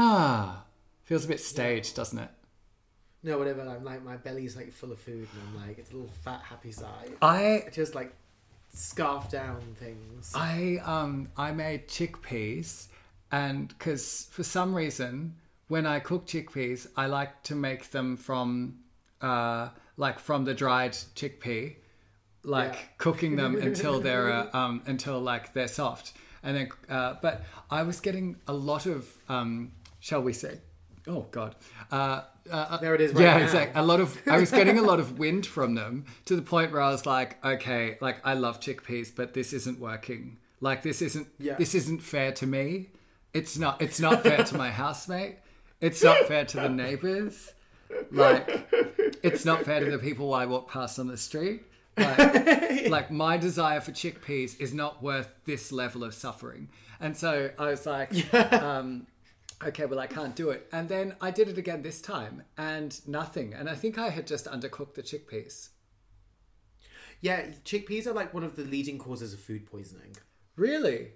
ah, feels a bit staged, doesn't it? No, whatever. I'm like my belly's like full of food, and I'm like it's a little fat happy side. I just like scarf down things. I um I made chickpeas, and because for some reason when I cook chickpeas, I like to make them from uh like from the dried chickpea, like Yeah. cooking them until they're uh, um until like they're soft, and then uh, but I was getting a lot of um shall we say, oh god. Uh, uh, There it is right yeah, now. exactly. A lot of I was getting a lot of wind from them to the point where I was like, okay, like I love chickpeas, but this isn't working. Like this isn't Yeah. this isn't fair to me. It's not it's not fair to my housemate. It's not fair to the neighbors. Like it's not fair to the people I walk past on the street. Like, like my desire for chickpeas is not worth this level of suffering. And so I was like, um, okay, well, I can't do it. And then I did it again this time and nothing. And I think I had just undercooked the chickpeas. Yeah, chickpeas are like one of the leading causes of food poisoning. Really?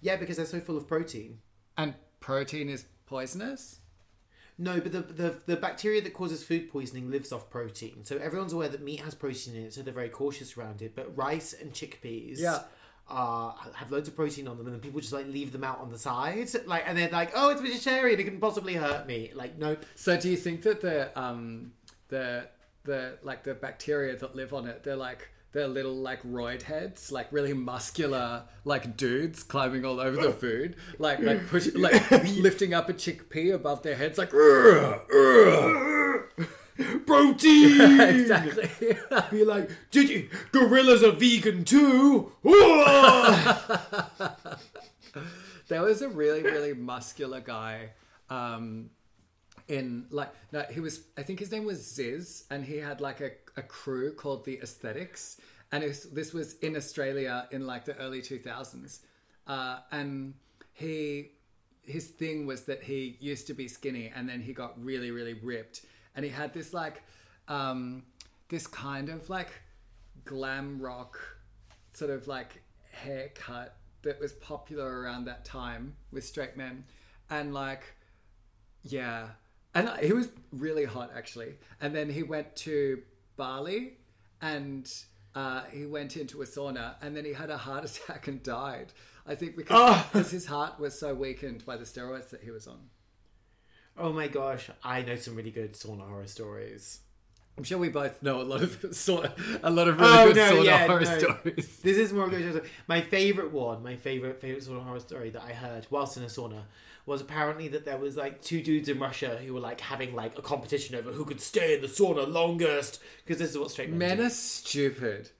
Yeah, because they're so full of protein. And protein is poisonous? No, but the, the the bacteria that causes food poisoning lives off protein. So everyone's aware that meat has protein in it, so they're very cautious around it. But rice and chickpeas, Yeah. Are have loads of protein on them, and then people just like leave them out on the side, like, and they're like, "Oh, it's vegetarian; it can possibly hurt me." Like, nope. So do you think that the um the the like the bacteria that live on it, they're like they're little like roid heads, like really muscular like dudes climbing all over the food, like like push like lifting up a chickpea above their heads, like. Protein. exactly. Be like, did you? Gorillas are vegan too. there was a really really muscular guy um in like no he was i think his name was ziz and he had like a, a crew called the aesthetics and was, this was in australia in like the early 2000s uh, and he his thing was that he used to be skinny and then he got really really ripped and he had this like um this kind of like glam rock sort of like haircut that was popular around that time with straight men. And like yeah. And he was really hot actually. And then he went to bali and uh, he went into a sauna and then he had a heart attack and died. I think because, Oh. because his heart was so weakened by the steroids that he was on oh my gosh, I know some really good sauna horror stories. i'm sure we both know a lot of sauna a lot of really Oh, good no, sauna yeah, horror no. stories This is more good. My favorite one, my favorite favorite sauna horror story that I heard whilst in a sauna was apparently that there was like two dudes in Russia who were like having like a competition over who could stay in the sauna longest because this is what straight men, men are stupid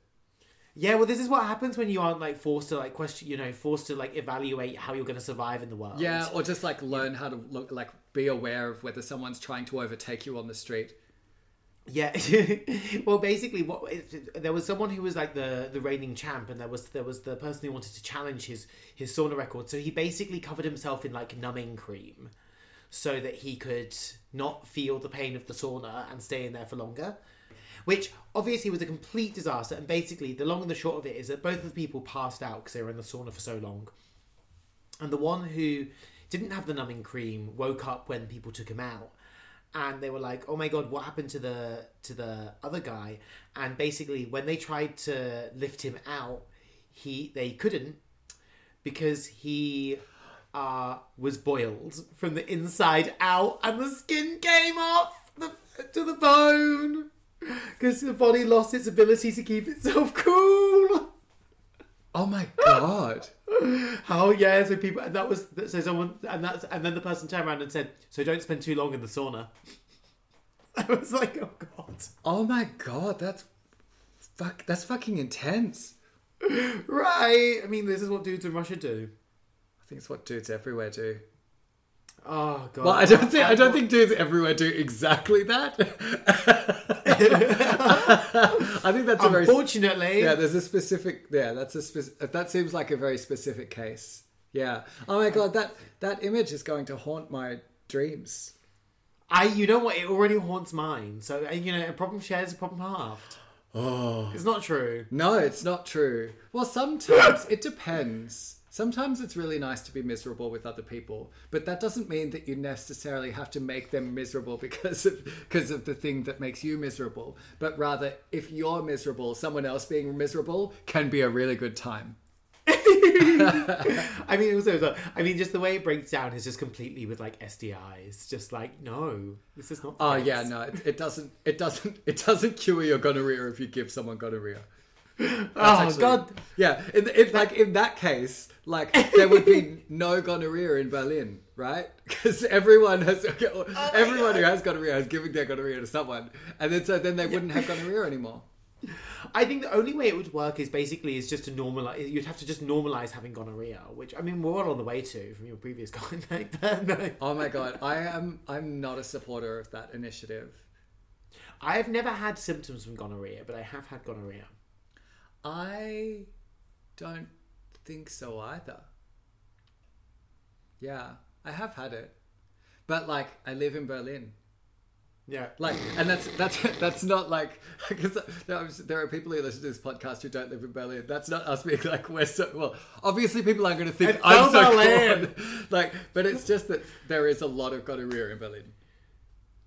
Yeah, well, this is what happens when you aren't like forced to like question, you know, forced to like evaluate how you're going to survive in the world. Yeah, or just like learn how to look, like be aware of whether someone's trying to overtake you on the street. Yeah. well, basically, what there was someone who was like the the reigning champ, and there was there was the person who wanted to challenge his his sauna record. So he basically covered himself in like numbing cream, so that he could not feel the pain of the sauna and stay in there for longer. Which obviously was a complete disaster. And basically, the long and the short of it is that both of the people passed out because they were in the sauna for so long. And the one who didn't have the numbing cream woke up when people took him out and they were like oh my god what happened to the to the other guy and basically when they tried to lift him out he they couldn't because he uh was boiled from the inside out and the skin came off the, to the bone because the body lost its ability to keep itself cool Oh my god! How oh, yeah, so people and that was so someone and that's and then the person turned around and said, "So don't spend too long in the sauna." I was like, "Oh god." Oh my god! That's fuck. That's fucking intense. Right. I mean, this is what dudes in Russia do. I think it's what dudes everywhere do. Oh god. Well, I don't think I don't think dudes everywhere do exactly that. I think that's a very Unfortunately, yeah. There's a specific yeah. That's a spec- that seems like a very specific case. Yeah. Oh my god, that that image is going to haunt my dreams. I you know what? It already haunts mine. So uh, you know, a problem shared is a problem halved. Oh It's not true. no, it's not true. Well, sometimes it depends. Sometimes it's really nice to be miserable with other people, but that doesn't mean that you necessarily have to make them miserable because of because of the thing that makes you miserable. But rather, if you're miserable, someone else being miserable can be a really good time. I mean, also, I mean, just the way it breaks down is just completely with like STIs. Just like, no, this is not. Oh yeah, no, it, it doesn't. It doesn't. It doesn't cure your gonorrhea if you give someone gonorrhea. Oh actually- god. Yeah, in, in, like in that case, like there would be no gonorrhea in Berlin, right? Because everyone has, oh everyone who has gonorrhea has given their gonorrhea to someone, and then so then they wouldn't have gonorrhea anymore. I think the only way it would work is basically is just to normalize. You'd have to just normalize having gonorrhea, which I mean we're well on the way to from your previous comment. Like, but no. Oh my god, I am I'm not a supporter of that initiative. I have never had symptoms from gonorrhea, but I have had gonorrhea. I don't think so either. Yeah, I have had it, but like I live in Berlin. Yeah. Like, and that's that's that's not like because there are people who listen to this podcast who don't live in Berlin. That's not us being like we're so well. Obviously, people aren't going to think It's I'm so Berlin. cool. Like, but it's just that there is a lot of gonorrhea in Berlin.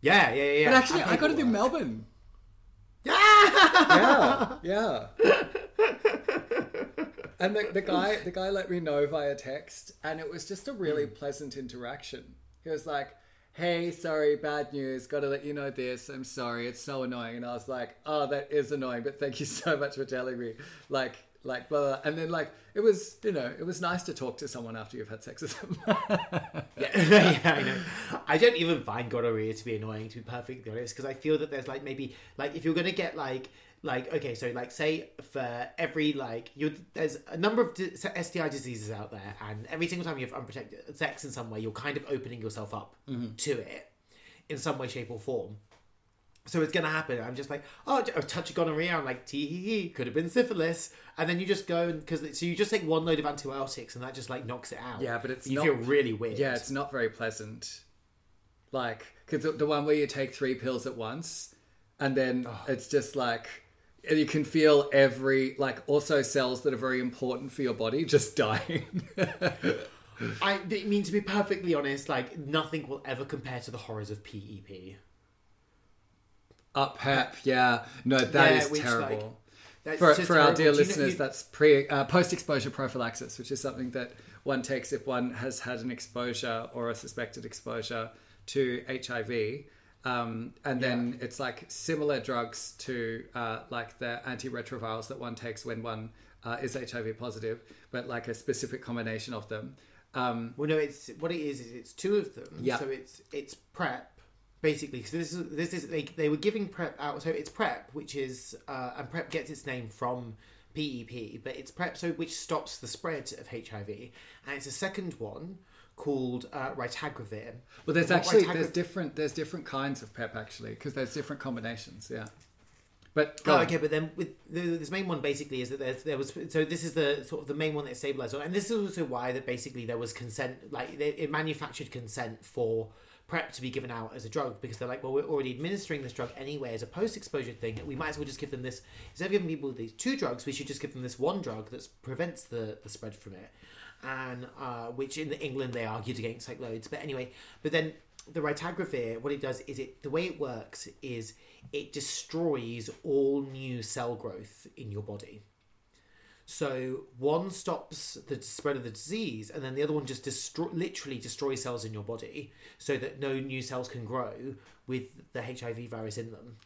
Yeah, yeah, yeah. But actually, And I got it in. Melbourne. Yeah. Yeah, yeah. And the, the guy the guy let me know via text, and it was just a really hmm. pleasant interaction. He was like, "Hey, sorry, bad news. Got to let you know this. I'm sorry. It's so annoying." And I was like, "Oh, that is annoying, but thank you so much for telling me." Like, like, blah, blah. and then like it was, you know, it was nice to talk to someone after you've had sex with them. yeah, yeah, I know. I don't even find gonorrhea to be annoying, to be perfectly honest, because I feel that there's like maybe like if you're gonna get like like okay, so like say for every like you there's a number of di- STI diseases out there, and every single time you have unprotected sex in some way, you're kind of opening yourself up mm-hmm. to it in some way, shape, or form. So it's gonna happen. I'm just like, oh, touch of gonorrhea. I'm like, tee hee hee, could have been syphilis. And then you just go and because so you just take one load of antibiotics and that just like knocks it out. Yeah, but it's you not- feel really weird. yeah, it's not very pleasant. Like, because the, the one where you take three pills at once, and then oh. it's just like you can feel every like also cells that are very important for your body just dying. I mean, to be perfectly honest, like nothing will ever compare to the horrors of E PEP. Up pep, yeah. No, that Yeah, is which, terrible. like, That's for, for our dear Do you know- listeners, you- that's pre uh, post exposure prophylaxis, which is something that one takes if one has had an exposure or a suspected exposure to HIV. Um, and then it's like similar drugs to uh, like the antiretrovirals that one takes when one uh, is HIV positive, but like a specific combination of them. Um, well, no, it's what it is. Is it's two of them. Yeah. So it's it's prep basically. So this is this is they, they were giving prep out. So it's prep, which is uh, and prep gets its name from PEP, but it's prep so which stops the spread of HIV, and it's a second one called uh, ritagrivir. well, there's actually there's different there's different kinds of PEP actually because there's different combinations. Yeah, but Oh, okay, but then with the, this main one basically is that there, there was so this is the sort of the main one that stabilized on, and this is also why that basically there was consent, like they, it manufactured consent for prep to be given out as a drug because they're like, well, we're already administering this drug anyway as a post-exposure thing. We might as well just give them this instead of giving people these two drugs, we should just give them this one drug that prevents the the spread from it, and uh, which in England they argued against like loads. But anyway, but then the ritagrivir, what it does is it the way it works is it destroys all new cell growth in your body. So one stops the spread of the disease, and then the other one just destroy, literally destroys cells in your body, so that no new cells can grow with the HIV virus in them.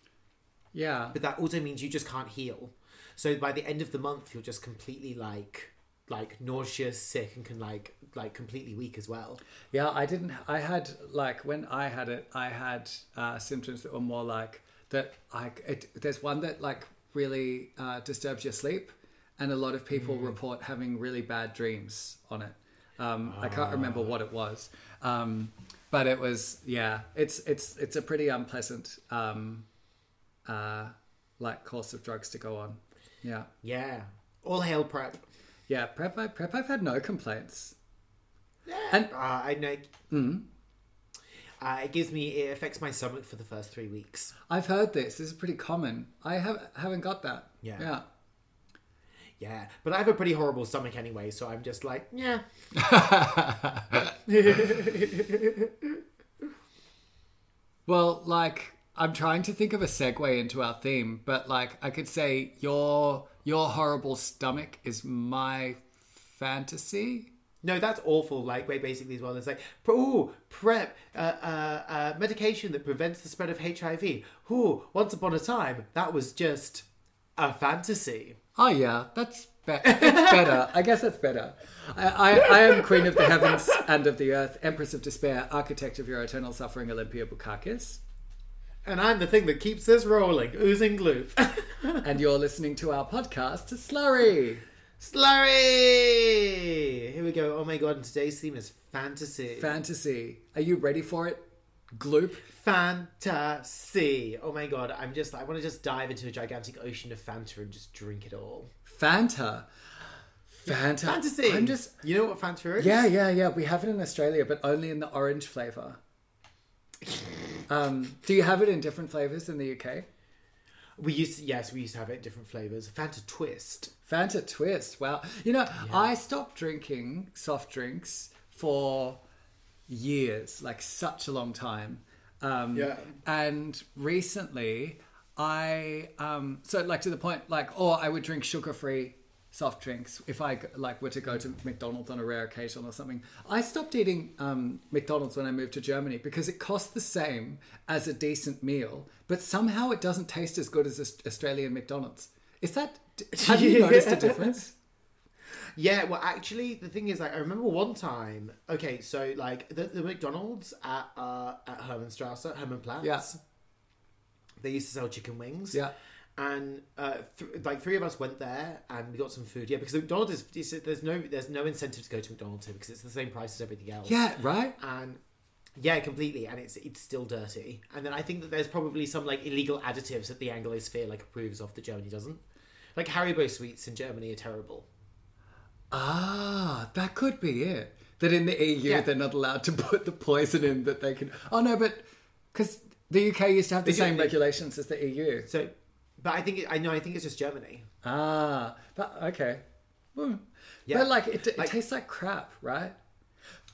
yeah. But that also means you just can't heal. So by the end of the month, you're just completely like like nauseous, sick, and can like like completely weak as well. Yeah, I didn't. I had like when I had it, I had uh, symptoms that were more like that. Like it, there's one that like really uh, disturbs your sleep, and a lot of people report having really bad dreams on it. Um, I can't remember what it was, um, but it was yeah. It's it's it's a pretty unpleasant um, uh, like course of drugs to go on. Yeah, Yeah. All hail prep. Yeah. Prep, I, prep. I've had no complaints. And Uh, I know. Uh, it gives me. It affects my stomach for the first three weeks. I've heard this. This is pretty common. I have haven't got that. Yeah. Yeah. Yeah, but I have a pretty horrible stomach anyway, so I'm just like, yeah. Well, like I'm trying to think of a segue into our theme, but like I could say your your horrible stomach is my fantasy. No, that's awful. Like, wait, basically, as well, it's like, ooh, prep, uh, uh, uh, medication that prevents the spread of HIV. Ooh, once upon a time, that was just a fantasy. Oh yeah, that's be- that's better. I guess that's better. I, I, I am queen of the heavens and of the earth, empress of despair, architect of your eternal suffering, Olympia Bukakis. And I'm the thing that keeps this rolling, oozing gloop. And you're listening to our podcast, Slurry. Slurry! Here we go. Oh my god, and today's theme is fantasy. Fantasy. Are you ready for it? Gloop. fantasy. Oh my god, I'm just, I want to just dive into a gigantic ocean of Fanta and just drink it all. Fanta. Fanta. Fantasy! I'm just. You know what Fanta is? Yeah, yeah, yeah. We have it in Australia, but only in the orange flavour. Um, do you have it in different flavours in the UK? We used to, yes, we used to have it in different flavors. Fanta Twist. Fanta Twist. Wow. You know, I stopped drinking soft drinks for years, like such a long time. Um, Yeah. And recently, I um, so like to the point like, oh, I would drink sugar-free soft drinks if I like were to go to McDonald's on a rare occasion or something. I stopped eating um, McDonald's when I moved to Germany because it costs the same as a decent meal, but somehow it doesn't taste as good as Australian McDonald's. Is that? Have you noticed a difference? Yeah, well, actually, the thing is, like, I remember one time. Okay, so like the, the McDonald's at uh, at Hermannstrasse, Hermannplatz. Yeah. They used to sell chicken wings. Yeah. And uh, th- like three of us went there and we got some food. Yeah, because McDonald's is it's, there's no there's no incentive to go to McDonald's here because it's the same price as everything else. Yeah, right. and yeah, completely, and it's it's still dirty. And then I think that there's probably some like illegal additives that the Anglosphere like approves of that Germany doesn't. Like Haribo sweets in Germany are terrible. Ah, that could be it. That in the EU Yeah. they're not allowed to put the poison in that they can. Oh no, but because the UK used to have the They same regulations as the EU. So, but I think it, I know I think it's just Germany. Ah, but okay. Hmm. Yeah. But like it, it Like- tastes like crap, right?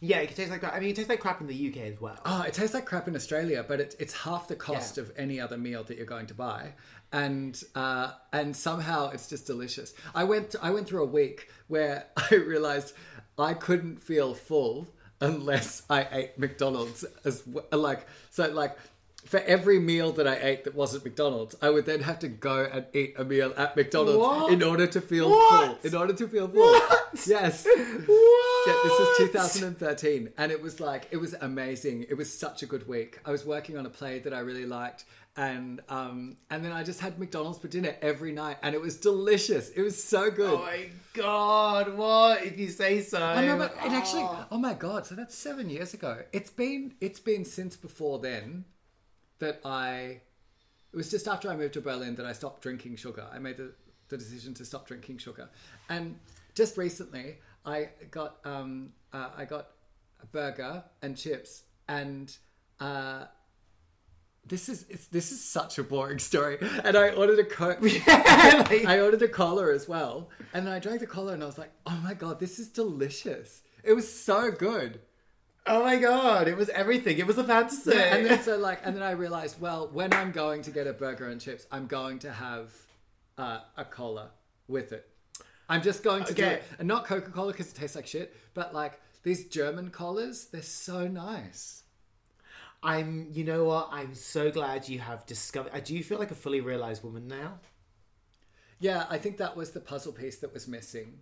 Yeah, it can taste like crap. I mean, it tastes like crap in the UK as well. Oh, it tastes like crap in Australia, but it, it's half the cost of any other meal that you're going to buy, and uh, and somehow it's just delicious. I went I went through a week where I realized I couldn't feel full unless I ate McDonald's as w- like so like. For every meal that I ate that wasn't McDonald's, I would then have to go and eat a meal at McDonald's What? in order to feel What? full. In order to feel full. What? Yes. What? Yeah, this was 2013, and it was like it was amazing. It was such a good week. I was working on a play that I really liked, and um, and then I just had McDonald's for dinner every night, and it was delicious. It was so good. Oh my god! What if you say so? I know, but it actually. Oh. Oh my god! So that's seven years ago. It's been it's been since before then that I. It was just after I moved to Berlin that I stopped drinking sugar. I made the, the decision to stop drinking sugar, and just recently I got um uh, I got a burger and chips and. Uh, this is it's, this is such a boring story, and I ordered a coke. I ordered a cola as well, and then I drank the cola, and I was like, "Oh my god, this is delicious! It was so good." Oh my god! It was everything. It was a fantasy. And then so like, and then I realized, well, when I'm going to get a burger and chips, I'm going to have uh, a cola with it. I'm just going to do it, and not Coca Cola because it tastes like shit, but like these German colas, they're so nice. I'm. You know what? I'm so glad you have discovered. I do you feel like a fully realized woman now? Yeah, I think that was the puzzle piece that was missing.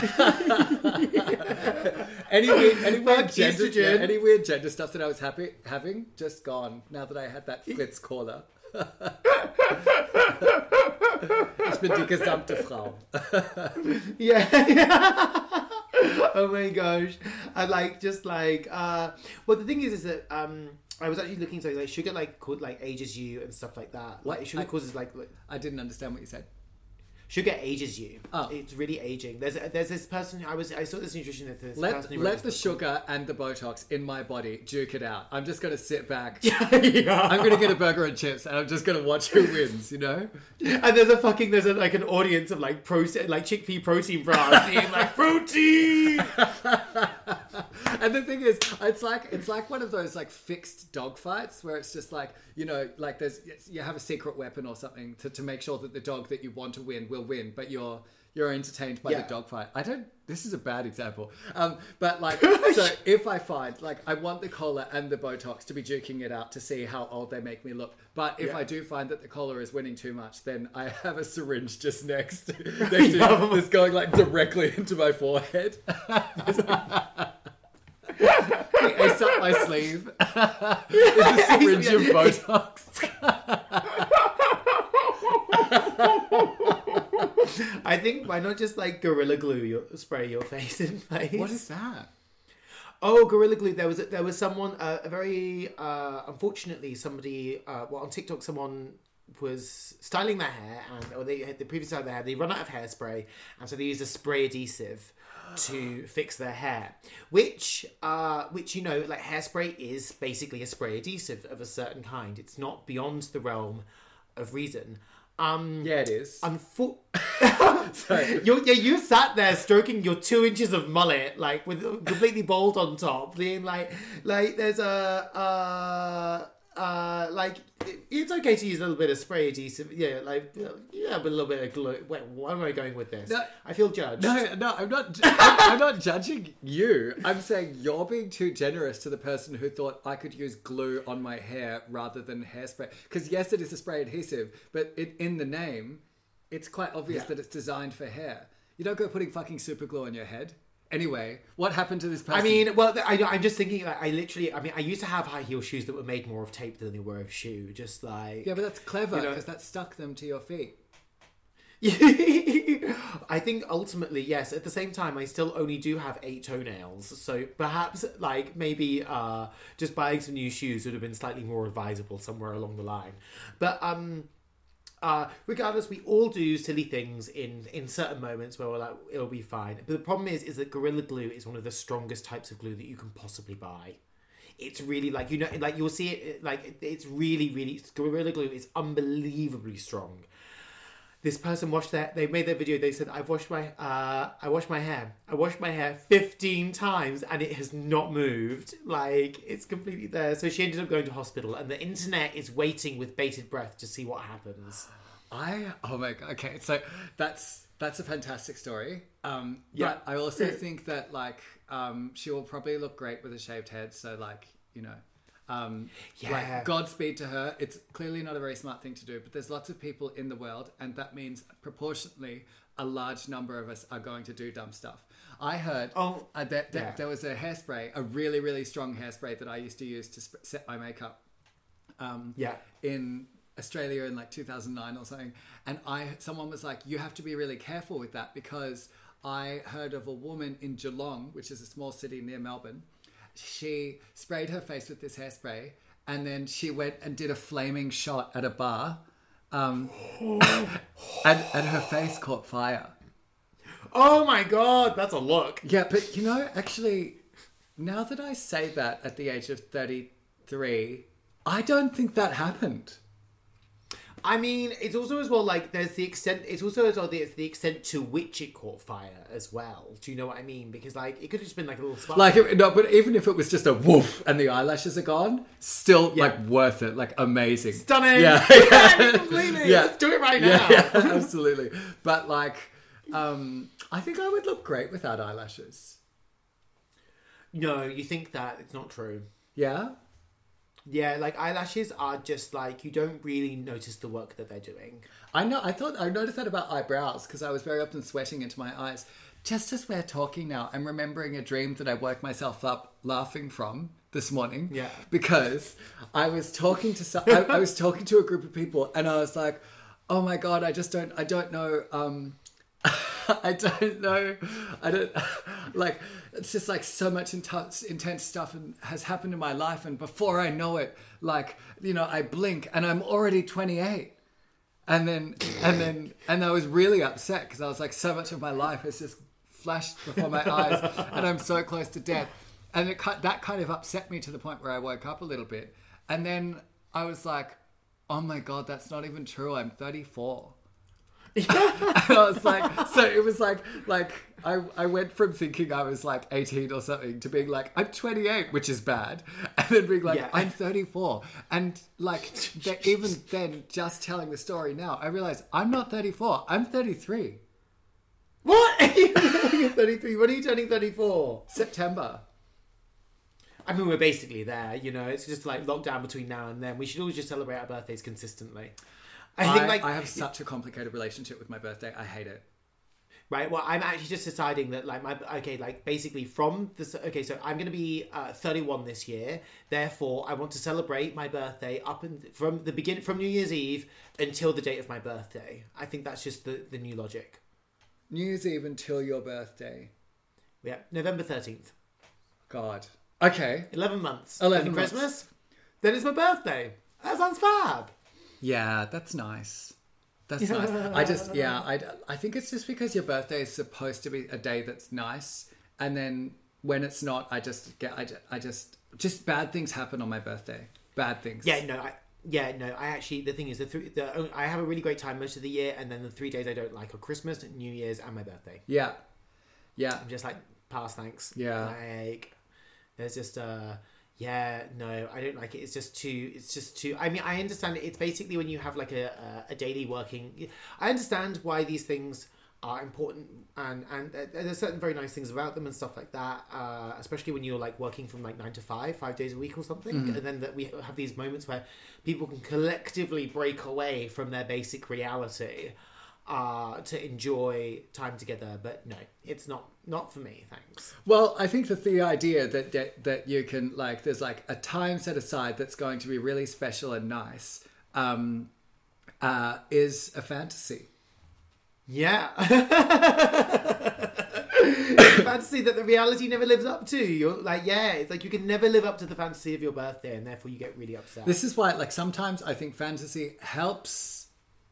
any weird, any weird Fuck gender, estrogen. yeah, any weird gender stuff that I was happy having, just gone. Now that I had that fritz-kola. ich bin die gesamte Frau. Yeah. oh my gosh. I like just like uh well the thing is is that um I was actually looking so like sugar like called like ages you and stuff like that. Like What? sugar I- causes like, like I didn't understand what you said. Sugar ages you. Oh. It's really aging. There's there's this person I was I saw this nutritionist. This Let, let the sugar and the Botox in my body duke it out. I'm just going to sit back. yeah. I'm going to get a burger and chips and I'm just going to watch who wins, you know? And there's a fucking there's a, like an audience of like protein like chickpea protein bras being like protein. And the thing is, it's like it's like one of those like fixed dog fights where it's just like you know, like there's you have a secret weapon or something to, to make sure that the dog that you want to win will win, but you're you're entertained by Yeah. the dog fight. I don't. This is a bad example, um, but like so if I find like I want the collar and the Botox to be duking it out to see how old they make me look, but if Yeah. I do find that the collar is winning too much, then I have a syringe just next next to me that's going like directly into my forehead. Ace up my sleeve. it's a syringe of Botox. I think why not just like gorilla glue your spray your face in place? What is that? Oh, Gorilla Glue. There was a, there was someone uh, a very uh, unfortunately somebody uh, well on TikTok someone was styling their hair and or they had the previous style of their hair they run out of hairspray and so they used a spray adhesive to fix their hair which uh which you know like hairspray is basically a spray adhesive of a certain kind it's not beyond the realm of reason um Yeah, it is. Unfor- Sorry. you yeah, you sat there stroking your two inches of mullet, like with completely bald on top, being like, like there's a, uh, uh, like it- it's okay to use a little bit of spray adhesive, yeah, like yeah, but a little bit of glue. Wait, where am I going with this? No. I feel judged. No, no, I'm not. I'm, I'm not judging you. I'm saying you're being too generous to the person who thought I could use glue on my hair rather than hairspray. Because yes, it is a spray adhesive, but it, in the name, it's quite obvious Yeah. that it's designed for hair. You don't go putting fucking super glue on your head. Anyway, what happened to this person? I mean, well, I, I'm just thinking. Like, I literally, I mean, I used to have high heel shoes that were made more of tape than they were of shoe. Just like yeah, but that's clever you know- because that stuck them to your feet. I think ultimately, yes. At the same time, I still only do have eight toenails, so perhaps, like maybe, uh, just buying some new shoes would have been slightly more advisable somewhere along the line. But um, uh, regardless, we all do silly things in in certain moments where we're like, it'll be fine. But the problem is, is that Gorilla Glue is one of the strongest types of glue that you can possibly buy. It's really like you know, like you'll see it. Like it's really, really Gorilla Glue is unbelievably strong this person washed their they made their video they said i've washed my uh i washed my hair i washed my hair 15 times and it has not moved like it's completely there so she ended up going to hospital and the internet is waiting with bated breath to see what happens I oh my god. Okay, so that's that's a fantastic story. Um, Yeah. but I also think that like um, she will probably look great with a shaved head. So like you know, um, Yeah. like Godspeed to her. It's clearly not a very smart thing to do, but there's lots of people in the world, and that means proportionately a large number of us are going to do dumb stuff. I heard Oh, uh, that, that yeah. there was a hairspray, a really really strong hairspray that I used to use to sp- set my makeup um, yeah in Australia in like 2009 or something, and I someone was like, "You have to be really careful with that because I heard of a woman in Geelong, which is a small city near Melbourne. She sprayed her face with this hairspray, and then she went and did a flaming shot at a bar, um, and and her face caught fire. oh my god that's a look Yeah, but you know, actually, now that I say that at the age of 33, I don't think that happened." I mean it's also as well like there's the extent it's also as well the, the extent to which it caught fire as well. Do you know what i mean? Because like it could have just been like a little spark. Like if- no, but even if it was just a woof and the eyelashes are gone, still Yeah. like worth it, like amazing, stunning. Yeah, yeah completely. Yeah. let's do it right now yeah, yeah, absolutely. But like, um, I think I would look great without eyelashes. No, you think that it's not true. Yeah, Yeah, like eyelashes are just like you don't really notice the work that they're doing. I know. I thought I noticed that about eyebrows because I was very often sweating into my eyes. Just as we're talking now, I'm remembering a dream that I woke myself up laughing from this morning. Yeah. because I was talking to some, I, I was talking to a group of people, and I was like, "Oh my god, I just don't, I don't know." Um, I don't know. I don't like. It's just like so much intense, intense stuff and has happened in my life, and before I know it, like you know, I blink and I'm already 28 And then, and then, and I was really upset because I was like, so much of my life has just flashed before my eyes, and I'm so close to death. And it that kind of upset me to the point where I woke up a little bit. And then I was like, oh my god, that's not even true. I'm 34. and I was like, so it was like, like I, I went from thinking I was like 18 or something to being like, I'm 28, which is bad. And then being like, Yeah. I'm 34. And like, even then, just telling the story now, I realize I'm not 34, I'm 33. What? You're 33. When are you turning 34? September. I mean, we're basically there. You know, it's just like lockdown between now and then. We should always just celebrate our birthdays consistently. I I, think, like, I have such a complicated relationship with my birthday. I hate it. right. Well, I'm actually just deciding that, like, my okay, like, basically from this. Okay, so I'm going to be uh, 31 this year. Therefore, I want to celebrate my birthday up and from the beginning, from New Year's Eve until the date of my birthday. I think that's just the the new logic. New Year's Eve until your birthday. Yeah, November 13th. God. Okay. 11 months. 11 Then months. Christmas. Then it's my birthday. That sounds fab. Yeah, that's nice. That's nice. I just, yeah, I, I think it's just because your birthday is supposed to be a day that's nice, and then when it's not, I just get, I just, I just, just bad things happen on my birthday. Bad things. Yeah, no, I yeah, no, I actually the thing is the three the I have a really great time most of the year, and then the three days I don't like are Christmas, New Year's, and my birthday. Yeah. Yeah. I'm just like pass, thanks. Yeah. like there's just uh yeah no I don't like it. It's just too. It's just too. I mean, I understand it. It's basically when you have like a a, a daily working. I understand why these things are important and and there's certain very nice things about them and stuff like that uh, especially when you're like working from like nine to five five days a week or something and then that we have these moments where people can collectively break away from their basic reality uh, to enjoy time together but no it's not not for me thanks Well, I think that the idea that, that that you can like, there's like a time set aside that's going to be really special and nice, um, uh, is a fantasy. Yeah. Fantasy that the reality never lives up to. You're like, yeah, it's like you can never live up to the fantasy of your birthday, and therefore you get really upset. This is why, like, sometimes I think fantasy helps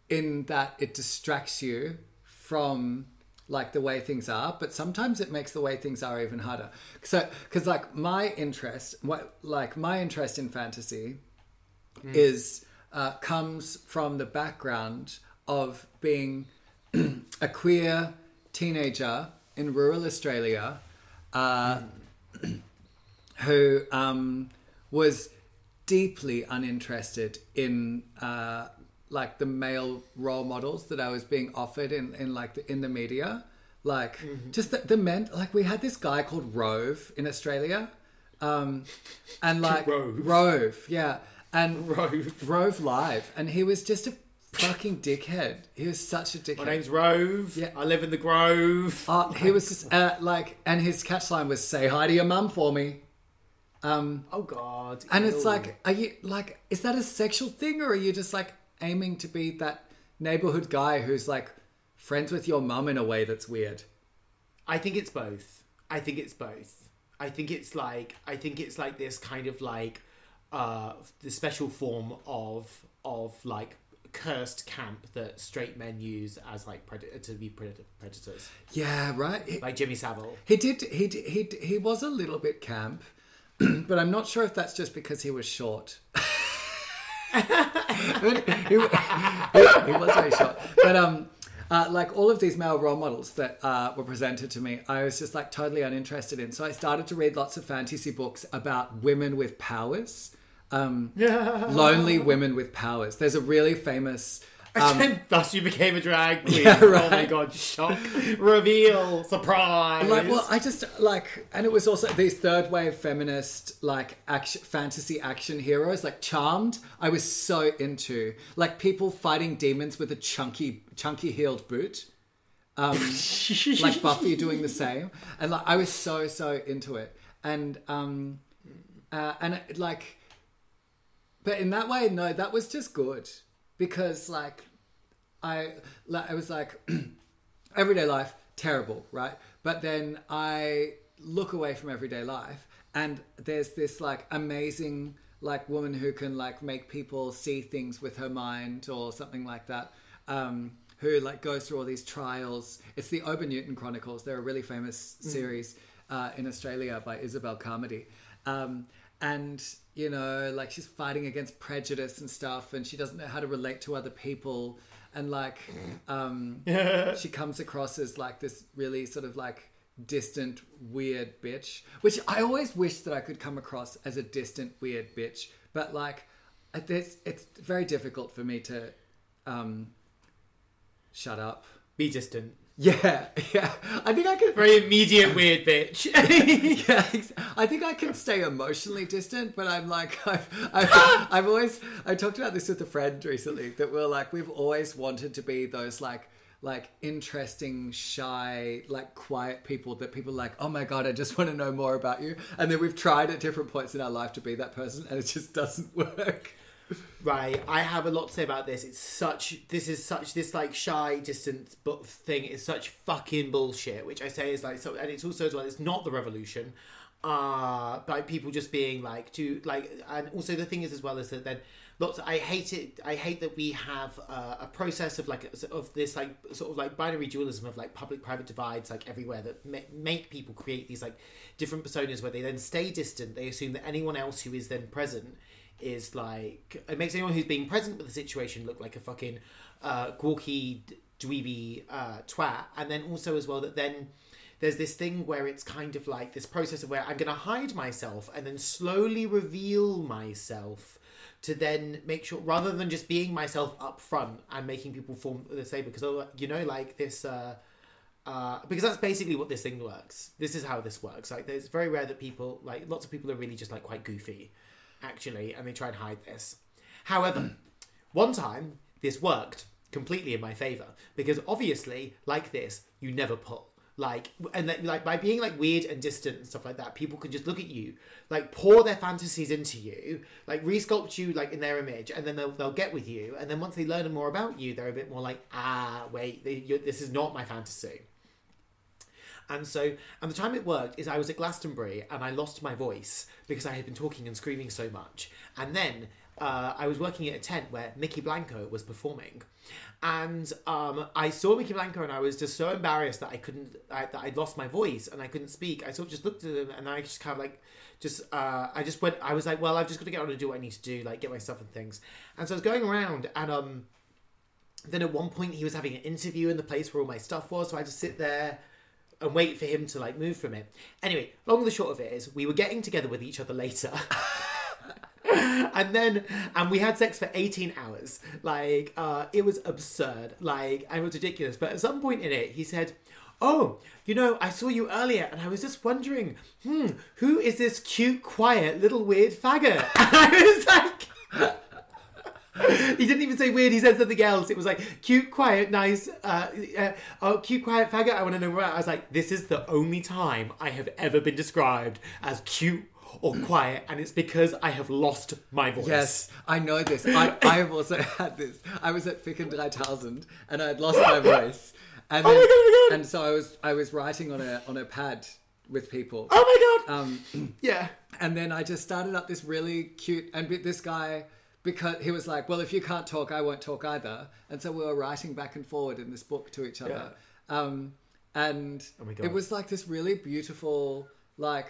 in that it distracts you from like the way things are, but sometimes it makes the way things are even harder. So, because like my interest, what like my interest in fantasy is uh, comes from the background of being a queer teenager in rural Australia uh, who um, was deeply uninterested in uh, like the male role models that I was being offered in, in like the, in the media. Like just the, the men, like we had this guy called Rove in Australia, um, and like Rove. Rove, yeah, and Rove. Rove live, and he was just a fucking dickhead. He was such a dickhead. My name's Rove. Yeah. I live in the Grove. Uh, he was just uh, like, and his catchline was "Say hi to your mum for me," um, oh God. and it's like, are you like, is that a sexual thing, or are you just like aiming to be that neighborhood guy who's like friends with your mum in a way that's weird? I think it's both. I think it's both. I think it's like I think it's like this kind of like uh the special form of of like cursed camp that straight men use as like pred- to be predator- predators, Yeah, right. He, like Jimmy Savile. he did. He did- he he was a little bit camp, but I'm not sure if that's just because he was short. he, he- he was very short, but um, uh, like all of these male role models that uh, were presented to me, I was just like totally uninterested in. So I started to read lots of fantasy books about women with powers, um, lonely women with powers. There's a really famous. Um, and thus you became a drag queen. Yeah, Oh my god, shock, reveal, surprise. like well i just like and it was also these third wave feminist like action fantasy action heroes like charmed i was so into. Like people fighting demons with a chunky chunky heeled boot. Um like buffy doing the same. And like i was so so into it. And um uh, and it, like but in that way no that was just good because like i like i was like everyday life terrible right but then i look away from everyday life and there's this like amazing like woman who can like make people see things with her mind or something like that um, who like goes through all these trials. It's the Obernewtyn Chronicles. They're a really famous series uh, in Australia by Isobelle Carmody. Um, and you know, like she's fighting against prejudice and stuff, and she doesn't know how to relate to other people, and like um, she comes across as like this really sort of like distant, weird bitch, which I always wish that I could come across as a distant, weird bitch, but like it's it's very difficult for me to um, shut up. Be distant. Yeah, yeah. I think I can. Very immediate weird bitch. yeah, I think I can stay emotionally distant, but I'm like, I've, I've, I've always, I talked about this with a friend recently that we're like, we've always wanted to be those like, like interesting, shy, like quiet people that people are like, oh my god, I just want to know more about you. And then we've tried at different points in our life to be that person, and it just doesn't work. Right, I have a lot to say about this. It's such, this is such, this like shy, distant but thing is such fucking bullshit. Which I say is like, so, and it's also as well, it's not the revolution, uh, by people just being like to like, and also the thing is as well is that then lots. I hate it. I hate that we have uh, a process of like of this like sort of like binary dualism of like public-private divides like everywhere that ma- make people create these like different personas where they then stay distant. They assume that anyone else who is then present is like it makes anyone who's being present with the situation look like a fucking uh, gawky dweeby uh, twat, and then also as well that then there's this thing where it's kind of like this process of where I'm going to hide myself and then slowly reveal myself to then make sure rather than just being myself up front and making people form the same because you know like this uh uh, because that's basically what this thing works. This is how this works. Like, it's very rare that people, like, lots of people are really just like quite goofy, actually, and they try and hide this. However, one time this worked completely in my favor because obviously, like this, you never pull. Like, and that, like by being like weird and distant and stuff like that, people can just look at you, like pour their fantasies into you, like resculpt you like in their image, and then they'll they'll get with you. And then once they learn more about you, they're a bit more like, ah, wait, they, this is not my fantasy. And so, and the time it worked is I was at Glastonbury and I lost my voice because I had been talking and screaming so much. And then uh, I was working at a tent where Mykki Blanco was performing, and um, I saw Mykki Blanco and I was just so embarrassed that I couldn't, I, that I'd lost my voice and I couldn't speak. I sort of just looked at him and I just kind of like, just, uh, I just went, I was like, well, I've just got to get on and do what I need to do, like get my stuff and things. And so I was going around and um, then at one point he was having an interview in the place where all my stuff was, so I just sit there and wait for him to like move from it. Anyway, long and the short of it is we were getting together with each other later. and then and we had sex for 18 hours like uh it was absurd like it was ridiculous but at some point in it he said oh you know i saw you earlier and i was just wondering hmm who is this cute quiet little weird faggot i was like he didn't even say weird. He said something else. It was like cute, quiet, nice. Uh, uh, oh, cute, quiet faggot. I want to know where. I was like, this is the only time I have ever been described as cute or quiet, and it's because I have lost my voice. Yes, I know this. I, I have also had this. I was at Ficken 3000 and I had lost my voice. And Oh my God, oh my God. And so I was I was writing on a on a pad with people. Oh my god. Um, yeah. and then I just started up this really cute and this guy because he was like, well, if you can't talk, I won't talk either. And so we were writing back and forward in this book to each other. Um, and Oh it was like this really beautiful, like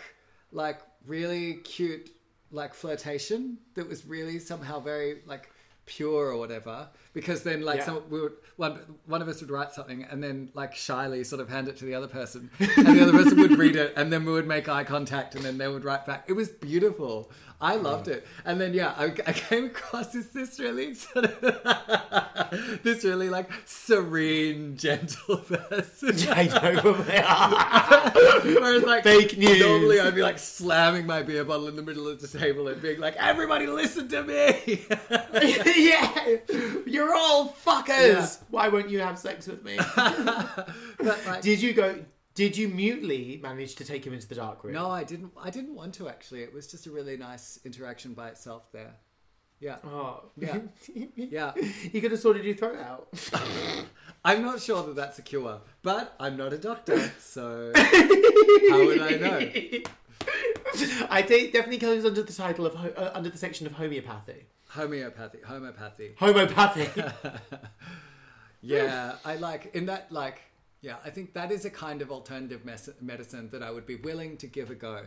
like really cute like flirtation that was really somehow very like pure or whatever because then like Yeah. some, we would one one of us would write something and then like shyly sort of hand it to the other person and the other person would read it and then we would make eye contact and then they would write back it was beautiful i loved it and then yeah i, I came across this this really sort of this really like serene gentle person I know who they are. Whereas like Fake news. Normally I'd be like slamming my beer bottle in the middle of the table and being like, "Everybody, listen to me!" yeah. You're all fuckers. Yeah. Why won't you have sex with me? but like, did you go did you mutely manage to take him into the dark room? no, I didn't. I didn't want to actually. It was just a really nice interaction by itself there. Yeah, Oh. Yeah. yeah. he could have sorted your throat out. I'm not sure that that's a cure, but I'm not a doctor, so how would I know? I think definitely goes under the title of ho- uh, under the section of homeopathy. Homeopathy, homeopathy. Homeopathy. yeah, I like in that like yeah, I think that is a kind of alternative mes- medicine that I would be willing to give a go.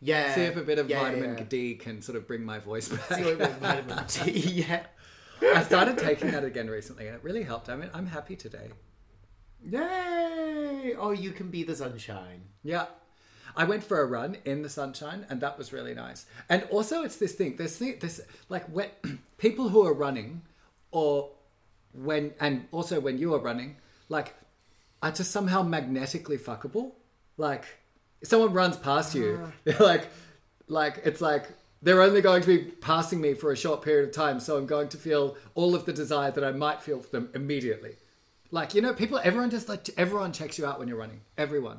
Yeah. See if a bit of yeah, vitamin yeah. D can sort of bring my voice back. with vitamin D. Yeah. I started taking that again recently, and it really helped. I mean, I'm happy today. Yay! Oh, you can be the sunshine. Yeah. I went for a run in the sunshine and that was really nice. And also it's this thing, this thing this like when people who are running or when and also when you are running, like are just somehow magnetically fuckable. Like if someone runs past you, you're ah. like like it's like they're only going to be passing me for a short period of time, so I'm going to feel all of the desire that I might feel for them immediately. Like, you know, people everyone just like everyone checks you out when you're running. Everyone.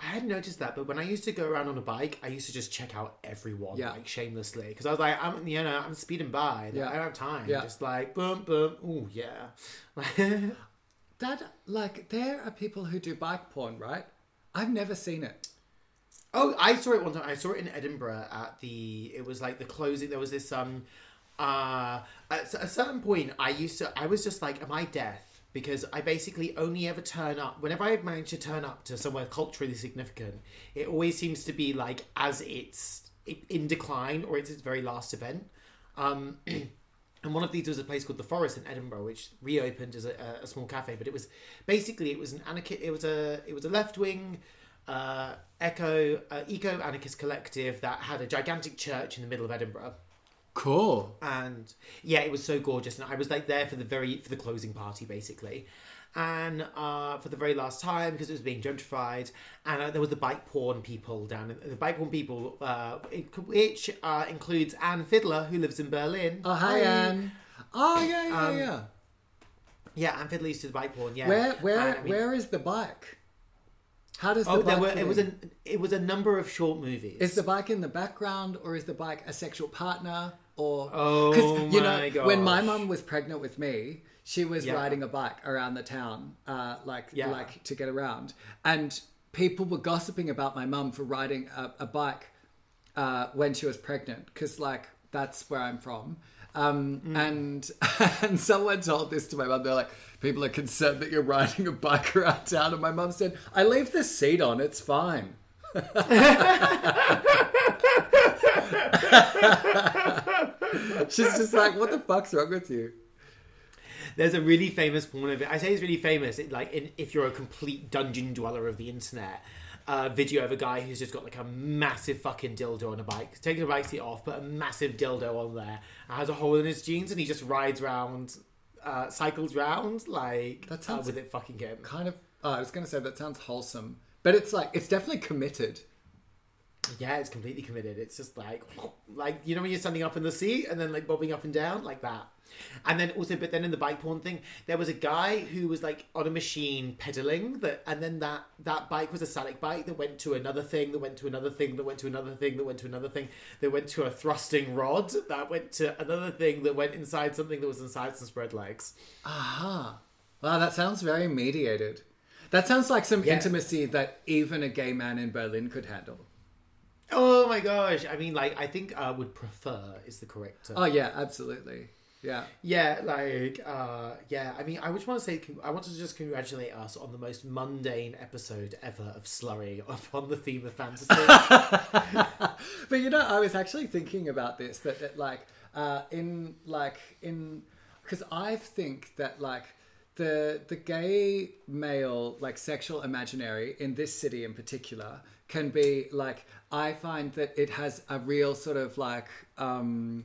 I hadn't noticed that, but when I used to go around on a bike, I used to just check out everyone, Yeah. like shamelessly, because I was like, I'm, you know, I'm speeding by. Yeah. I don't have time. Yeah. Just like boom, boom. Oh yeah. That like there are people who do bike porn, right? I've never seen it. Oh, I saw it one time. I saw it in Edinburgh at the. It was like the closing. There was this um, uh, at a certain point, I used to. I was just like, "Am I deaf?" Because I basically only ever turn up whenever I manage to turn up to somewhere culturally significant. It always seems to be like as it's in decline or it's its very last event. Um, and one of these was a place called the Forest in Edinburgh, which reopened as a, a small cafe. But it was basically it was an anarchist. It was a it was a left wing uh, eco uh, eco anarchist collective that had a gigantic church in the middle of Edinburgh. Cool. And yeah, it was so gorgeous. And I was like there for the very for the closing party basically. And uh, for the very last time because it was being gentrified, and uh, there was the bike porn people down in the bike porn people, uh, which uh, includes Anne Fiddler who lives in Berlin. Oh hi Anne. Oh yeah, yeah, Um, yeah. Yeah, Anne Fiddler used to do bike porn. Yeah, Where where And, I mean- where is the bike? How does the Oh, bike there were. It was a. It was a number of short movies. Is the bike in the background or is the bike a sexual partner or Oh you my know when my gosh. mum was pregnant with me she was Yeah. riding a bike around the town uh, like Yeah. like to get around and people were gossiping about my mum for riding a, a bike uh, when she was pregnant because like that's where I'm from um, Mm. and and someone told this to my mum they're like people are concerned that you're riding a bike around town and my mum said I leave the seat on it's fine She's just like, what the fuck's wrong with you? There's a really famous porn of it. I say it's really famous. It, like, in, if you're a complete dungeon dweller of the internet, uh, video of a guy who's just got like a massive fucking dildo on a bike, taking the bike seat off, but a massive dildo on there, and has a hole in his jeans, and he just rides round, uh, cycles round like That sounds- uh, with it fucking him. Kind of. Oh, I was going to say that sounds wholesome, but it's like it's definitely committed. Yeah, it's completely committed. It's just like, like you know when you're standing up in the seat and then like bobbing up and down like that. And then also, but then in the bike porn thing, there was a guy who was like on a machine pedaling that, and then that that bike was a static bike that went to another thing, that went to another thing, that went to another thing, that went to another thing, that went to a thrusting rod, that went to another thing, that went inside something that was inside some spread legs. Aha. Wow, that sounds very mediated. That sounds like some Yeah. intimacy that even a gay man in Berlin could handle. Oh my gosh! I mean, like I think I would prefer is the correct. term. Oh yeah, absolutely. Yeah. Yeah, like, uh, yeah. I mean, I just want to say, I want to just congratulate us on the most mundane episode ever of slurry upon the theme of fantasy. But you know, I was actually thinking about this that, that like uh, in like in because I think that like the the gay male like sexual imaginary in this city in particular can be like I find that it has a real sort of like um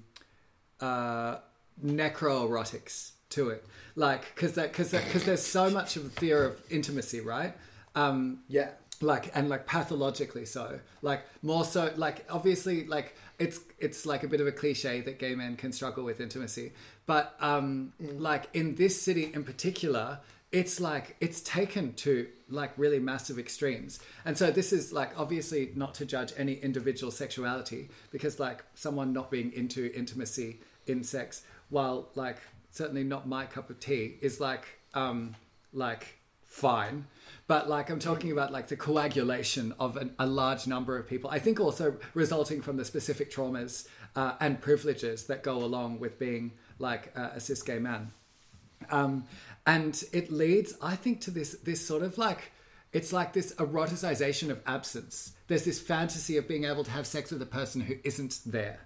uh necroerotics to it. Like because that because because there's so much of a fear of intimacy right? Um yeah. like and like pathologically so. Like more so like obviously like it's it's like a bit of a cliche that gay men can struggle with intimacy but um like in this city in particular it's like it's taken to like really massive extremes. And so this is like obviously not to judge any individual sexuality because like someone not being into intimacy in sex while like certainly not my cup of tea is like um like fine. But like i'm talking about like the coagulation of an, a large number of people i think also resulting from the specific traumas uh, and privileges that go along with being like uh, a cis gay man Um, and it leads, I think, to this this sort of like it's like this eroticization of absence. There's this fantasy of being able to have sex with a person who isn't there.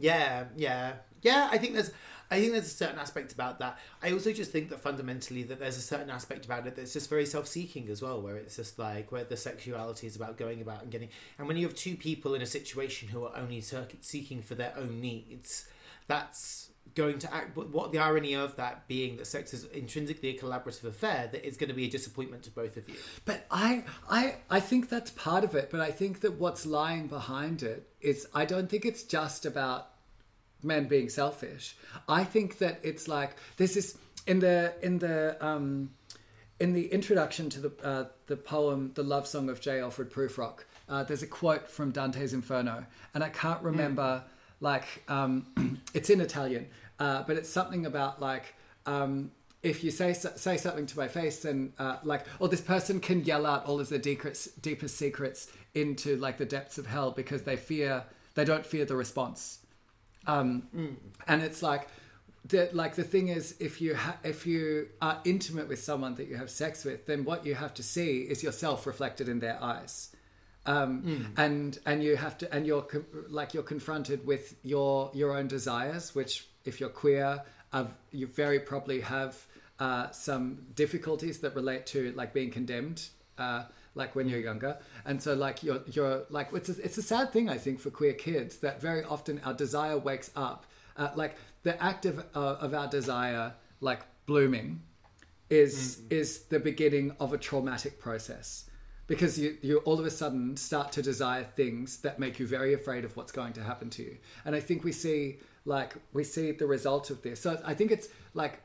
Yeah, yeah, yeah. I think there's, I think there's a certain aspect about that. I also just think that fundamentally that there's a certain aspect about it that's just very self-seeking as well, where it's just like where the sexuality is about going about and getting. And when you have two people in a situation who are only seeking for their own needs, that's going to act. But what the irony of that being that sex is intrinsically a collaborative affair that is going to be a disappointment to both of you. But I, I, I think that's part of it. But I think that what's lying behind it is I don't think it's just about men being selfish. I think that it's like this is in the in the um, in the introduction to the uh, the poem "The Love Song of J. Alfred Prufrock." Uh, there's a quote from Dante's Inferno, and I can't remember. Like um, it's in Italian, uh, but it's something about like. Um, if you say say something to my face, then uh, like, or this person can yell out all of their deepest, deepest secrets into like the depths of hell because they fear they don't fear the response. Um, And it's like the like the thing is, if you ha- if you are intimate with someone that you have sex with, then what you have to see is yourself reflected in their eyes. Um, and and you have to and you're co- like you're confronted with your your own desires, which if you're queer, uh, you very probably have uh, some difficulties that relate to like being condemned, uh, like when you're younger. And so like you're you're like it's a, it's a sad thing I think for queer kids that very often our desire wakes up, uh, like the act of uh, of our desire like blooming is is the beginning of a traumatic process. Because you you all of a sudden start to desire things that make you very afraid of what's going to happen to you. And i think we see like we see the result of this. So i think it's like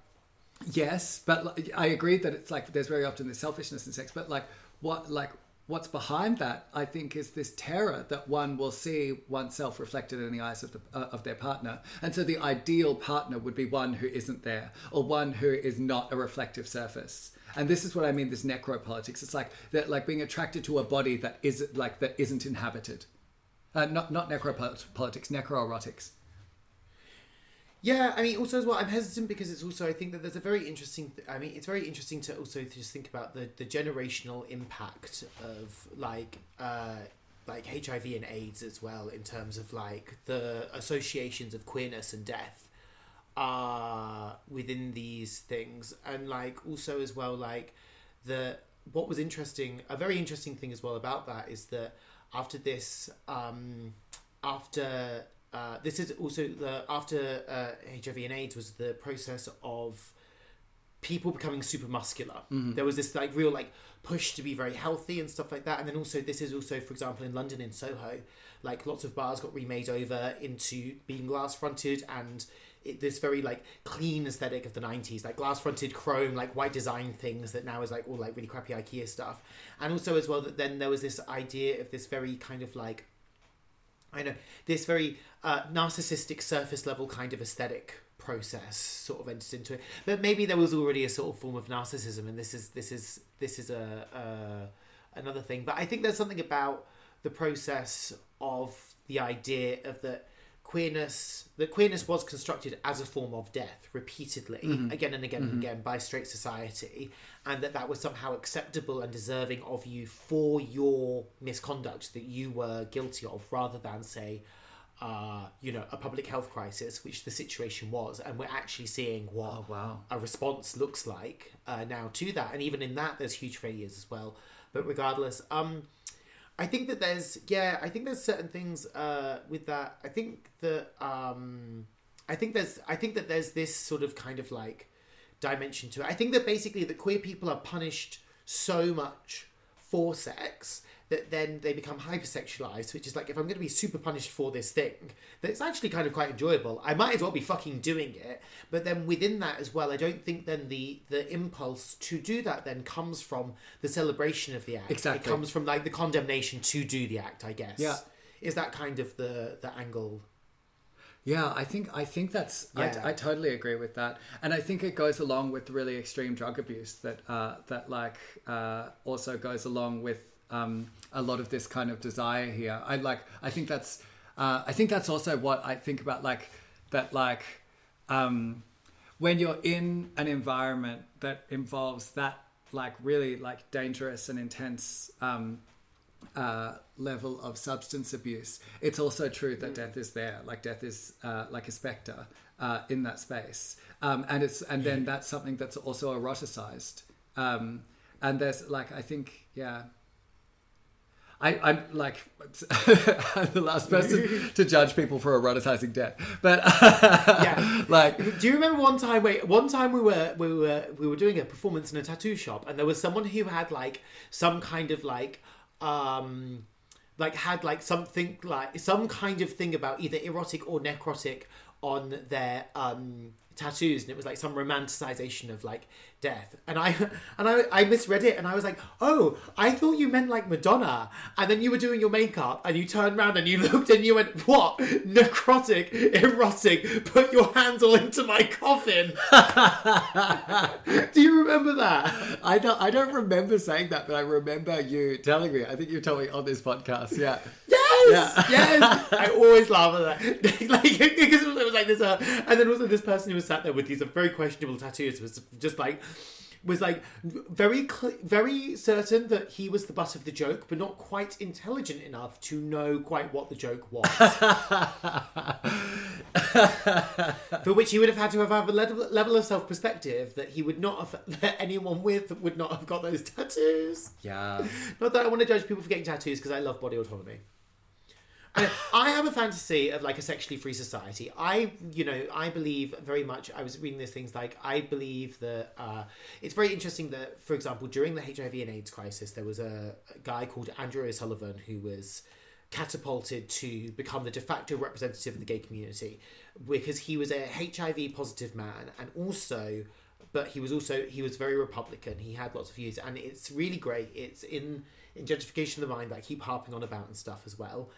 yes but like, i agree that it's like there's very often this selfishness in sex but like what like what's behind that i think is this terror that one will see oneself reflected in the eyes of the uh, of their partner. And so the ideal partner would be one who isn't there or one who is not a reflective surface. And this is what i mean this necropolitics. It's like that like being attracted to a body that is like that isn't inhabited. Uh, not not necropolitics necroerotics Yeah, I mean, also as well, I'm hesitant because it's also I think that there's a very interesting. I mean, it's very interesting to also just think about the the generational impact of like uh like HIV and AIDS as well in terms of like the associations of queerness and death uh within these things and like also as well like the what was interesting a very interesting thing as well about that is that after this um after uh, this is also the after uh, HIV and AIDS was the process of people becoming super muscular. There was this like real like push to be very healthy and stuff like that. And then also this is also for example in London in Soho, like lots of bars got remade over into being glass fronted and it, this very like clean aesthetic of the 90s like glass fronted chrome like white design things that now is like all like really crappy ikea stuff and also as well that then there was this idea of this very kind of like I know this very uh, narcissistic surface level kind of aesthetic process sort of entered into it, but maybe there was already a sort of form of narcissism, and this is this is this is a, a another thing. But I think there's something about the process of the idea of that queerness that queerness was constructed as a form of death repeatedly again and again and again by straight society and that that was somehow acceptable and deserving of you for your misconduct that you were guilty of rather than say uh, you know a public health crisis which the situation was and we're actually seeing what Oh, wow. a response looks like uh, now to that. And even in that there's huge failures as well. But regardless um I think that there's yeah, I think there's certain things uh, with that. I think that um, I think there's I think that there's this sort of kind of like dimension to it. I think that basically that queer people are punished so much for sex that then they become hypersexualized, which is like if I'm going to be super punished for this thing, that it's actually kind of quite enjoyable. I might as well be fucking doing it. But then within that as well, I don't think then the the impulse to do that then comes from the celebration of the act. Exactly. It comes from like the condemnation to do the act. I guess. Yeah. Is that kind of the the angle? Yeah, I think I think that's Yeah. I, I totally agree with that, and I think it goes along with really extreme drug abuse that uh, that like uh, also goes along with um, a lot of this kind of desire here. I like I think that's uh, I think that's also what I think about like that like um, when you're in an environment that involves that like really like dangerous and intense um, uh, level of substance abuse, it's also true that death is there. Like death is uh, like a specter uh, in that space, um, and it's and then that's something that's also eroticized. Um, and there's like I think yeah. I, I'm like I'm the last person to judge people for eroticizing death, but Yeah. like Do you remember one time? Wait, one time we were we were we were doing a performance in a tattoo shop, and there was someone who had like some kind of like um like had like something like some kind of thing about either erotic or necrotic on their um tattoos and it was like some romanticization of like death and i and i i misread it and i was like oh i thought you meant like madonna and then you were doing your makeup and you turned around and you looked and you went what necrotic erotic put your hands all into my coffin do you remember that I don't I don't remember saying that, but I remember you telling me. I think you told me on this podcast. Yeah. Yes, yes. I always laugh at that, like because it was like this, uh, and then also this person who was sat there with these uh, very questionable tattoos was just like was like very cl- very certain that he was the butt of the joke, but not quite intelligent enough to know quite what the joke was. For which he would have had to have, have a level, level of self perspective that he would not have that anyone with would not have got those tattoos. Yeah. Not that I want to judge people for getting tattoos because I love body autonomy. I have a fantasy of like a sexually free society. I, you know, I believe very much. I was reading these things like I believe that uh, it's very interesting that, for example, during the HIV and AIDS crisis, there was a, a guy called Andrew O'Sullivan who was catapulted to become the de facto representative of the gay community because he was a HIV positive man and also but he was also he was very republican he had lots of views and it's really great it's in in gentrification of the mind that I keep harping on about and stuff as well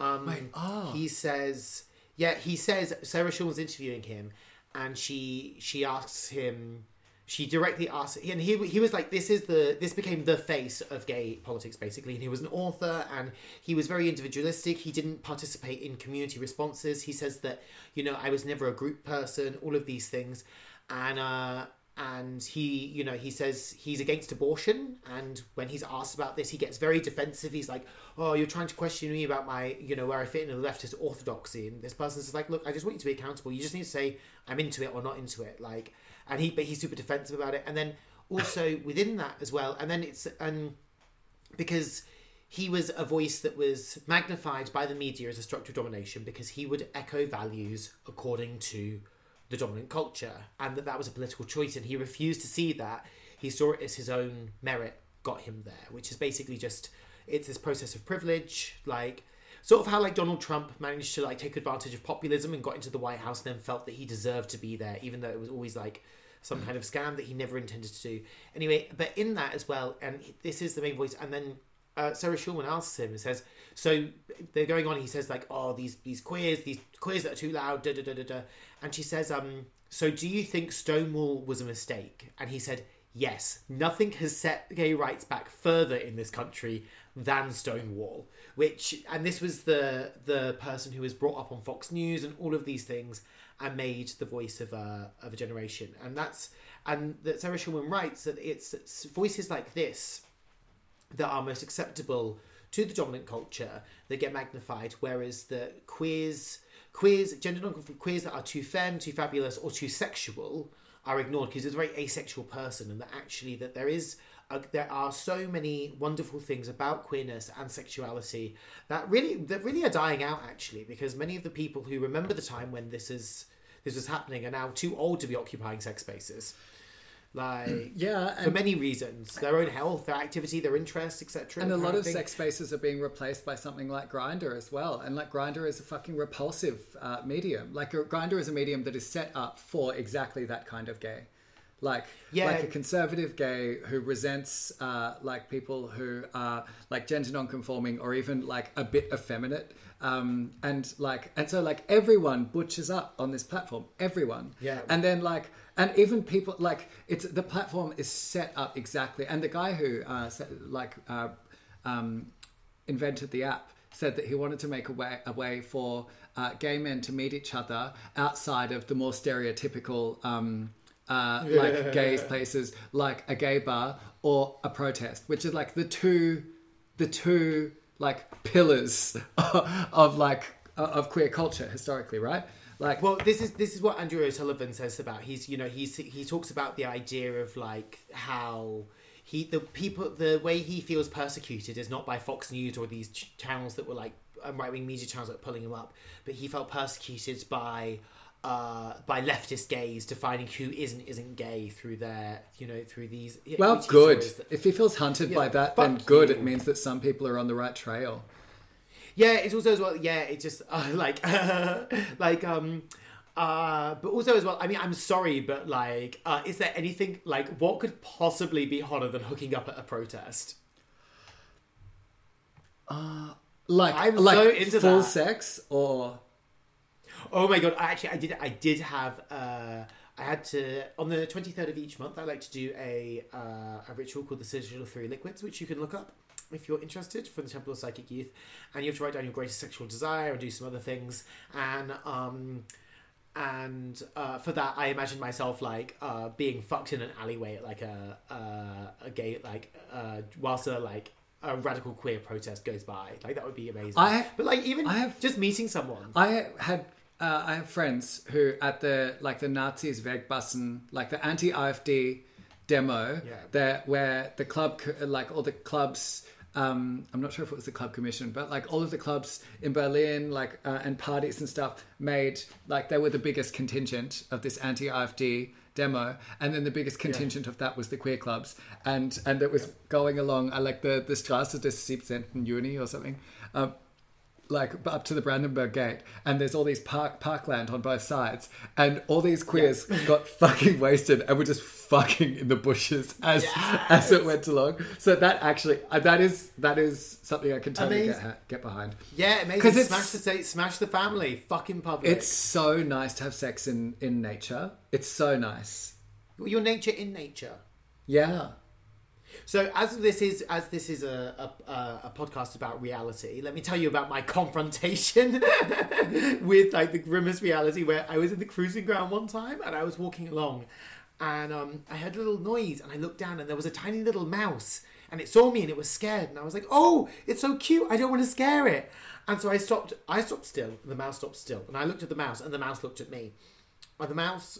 um Wait, oh. he says yeah he says sarah was interviewing him and she she asks him she directly asks and he he was like this is the this became the face of gay politics basically. And he was an author and he was very individualistic. He didn't participate in community responses. He says that you know i was never a group person all of these things. And uh and he you know he says he's against abortion. And when he's asked about this he gets very defensive. He's like oh you're trying to question me about my you know where i fit in the leftist orthodoxy. And this person's like look i just want you to be accountable. You just need to say i'm into it or not into it. Like and he but he's super defensive about it. And then also within that as well and then it's and because he was a voice that was magnified by the media as a structure of domination because he would echo values according to the dominant culture and that that was a political choice and he refused to see that. He saw it as his own merit got him there which is basically just it's this process of privilege like sort of how like donald trump managed to like take advantage of populism and got into the white house and then felt that he deserved to be there even though it was always like some hmm. kind of scam that he never intended to do. Anyway but in that as well and this is the main voice and then uh, Sarah Schulman asks him and says, "So they're going on." He says, "Like, oh, these these queers, these queers that are too loud." Da da da da da. And she says, "Um, so do you think Stonewall was a mistake?" And he said, "Yes. Nothing has set gay rights back further in this country than Stonewall." Which, and this was the the person who was brought up on Fox News and all of these things and made the voice of a of a generation. And that's and that Sarah Schulman writes that it's, it's voices like this that are most acceptable to the dominant culture that get magnified, whereas the queers, queers, gender non-conforming queers that are too femme, too fabulous, or too sexual are ignored because it's a very asexual person, and that actually that there is. There are so many wonderful things about queerness and sexuality that really that really are dying out actually because many of the people who remember the time when this is this was happening are now too old to be occupying sex spaces like Yeah, for many reasons their own health their activity their interests etc and a lot of thing. sex spaces are being replaced by something like Grindr as well. And like Grindr is a fucking repulsive uh, medium. Like Grindr is a medium that is set up for exactly that kind of gay. Like, Yeah. like a conservative gay who resents uh, like people who are like gender non-conforming or even like a bit effeminate. Um, and like, and so like everyone butchers up on this platform. Everyone. Yeah. And then like, and even people like it's the platform is set up exactly. And the guy who uh, set, like uh, um, invented the app said that he wanted to make a way a way for uh, gay men to meet each other outside of the more stereotypical um, uh, like gay places, like a gay bar or a protest, which is like the two the two like pillars of like of queer culture historically, right? Like, Well, this is this is what Andrew O'Sullivan says about he's you know he's he talks about the idea of like how he the people the way he feels persecuted is not by Fox News or these ch- channels that were like right wing media channels that were pulling him up, but he felt persecuted by uh by leftist gays defining who isn't isn't gay through their you know through these well, good. the- If he feels hunted by that, then good. you. It means that some people are on the right trail. Yeah, it's also as well. Yeah, it just uh, like like um. Uh, but also as well, I mean, I'm sorry, but like, uh, is there anything like what could possibly be hotter than hooking up at a protest? Uh, like, I'm like so into full that. sex or Oh my god! I actually, I did, I did have, uh, I had to on the 23rd of each month. I like to do a uh, a ritual called the Sigil of Three Liquids, which you can look up if you're interested from the Temple of Psychic Youth, and you have to write down your greatest sexual desire and do some other things, and um, and uh, for that, I imagine myself like uh, being fucked in an alleyway at like a uh, a gay like uh, whilst a like a radical queer protest goes by. Like that would be amazing. I- but like even I have- just meeting someone. I had uh, I have friends who at the like the Nazis Wegbassen, like the anti AfD demo, Yeah. there where the club like all the clubs. Um, I'm not sure if it was the club commission, but like all of the clubs in Berlin, like uh, and parties and stuff, made like they were the biggest contingent of this anti AfD demo, and then the biggest contingent of that was the queer clubs, and and it was going along uh, like the the Straße des 17. Juni or something. Um, like up to the Brandenburg Gate, and there's all these park parkland on both sides, and all these queers got fucking wasted and were just fucking in the bushes as as it went along. So that actually uh, that is that is something I can totally get, get behind. Yeah, amazing. 'Cause it's- Smash the state, smash the family, fucking public. It's so nice to have sex in in nature. It's so nice. your nature in nature. Yeah. So as this is as this is a a, a, podcast about reality, let me tell you about my confrontation with like the grimmest reality. Where I was in the cruising ground one time and I was walking along, and um, I heard a little noise and I looked down and there was a tiny little mouse and it saw me and it was scared and I was like, oh, it's so cute. I don't want to scare it. And so I stopped. I stopped still. And the mouse stopped still, and I looked at the mouse and the mouse looked at me. And the mouse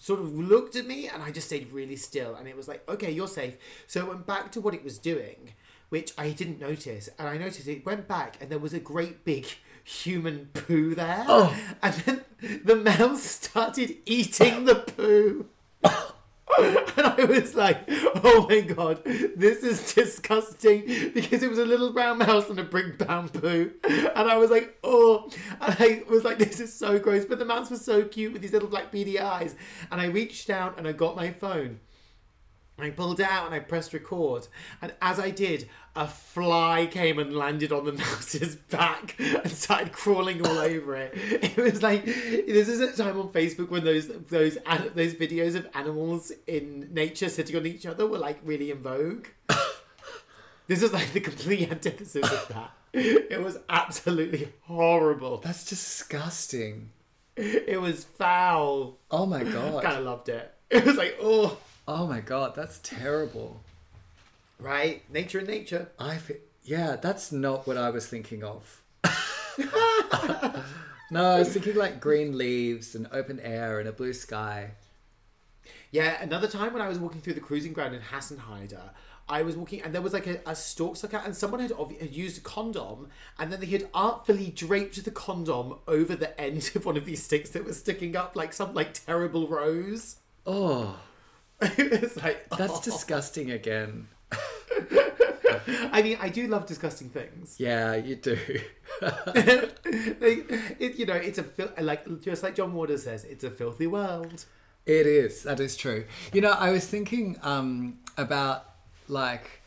sort of looked at me and I just stayed really still and it was like, okay, you're safe. So it went back to what it was doing, which I didn't notice. And I noticed it went back and there was a great big human poo there. Oh. And then the mouse started eating the poo. And I was like, oh my god, this is disgusting because it was a little brown mouse and a big poo. And I was like, oh, and I was like, this is so gross. But the mouse was so cute with these little black beady eyes. And I reached down and I got my phone. I pulled it out and I pressed record. And as I did, a fly came and landed on the mouse's back and started crawling all over it. It was like this is a time on Facebook when those those those videos of animals in nature sitting on each other were like really in vogue. this is like the complete antithesis of that. It was absolutely horrible. That's disgusting. It was foul. Oh my god. Kind of loved it. It was like oh Oh my god, that's terrible. Right nature and nature. I yeah, that's not what I was thinking of. no, I was thinking like green leaves and open air and a blue sky. Yeah, another time when I was walking through the cruising ground in Hasenheide, I was walking and there was like a, a stalk stuck out, and someone had, obvi- had used a condom, and then they had artfully draped the condom over the end of one of these sticks that was sticking up like some like terrible rose. Oh, it was like that's oh. disgusting again. I mean, I do love disgusting things. Yeah, you do. Like, it, you know, it's a fil- like just like John Waters says, it's a filthy world. It is. That is true. You know, I was thinking um, about like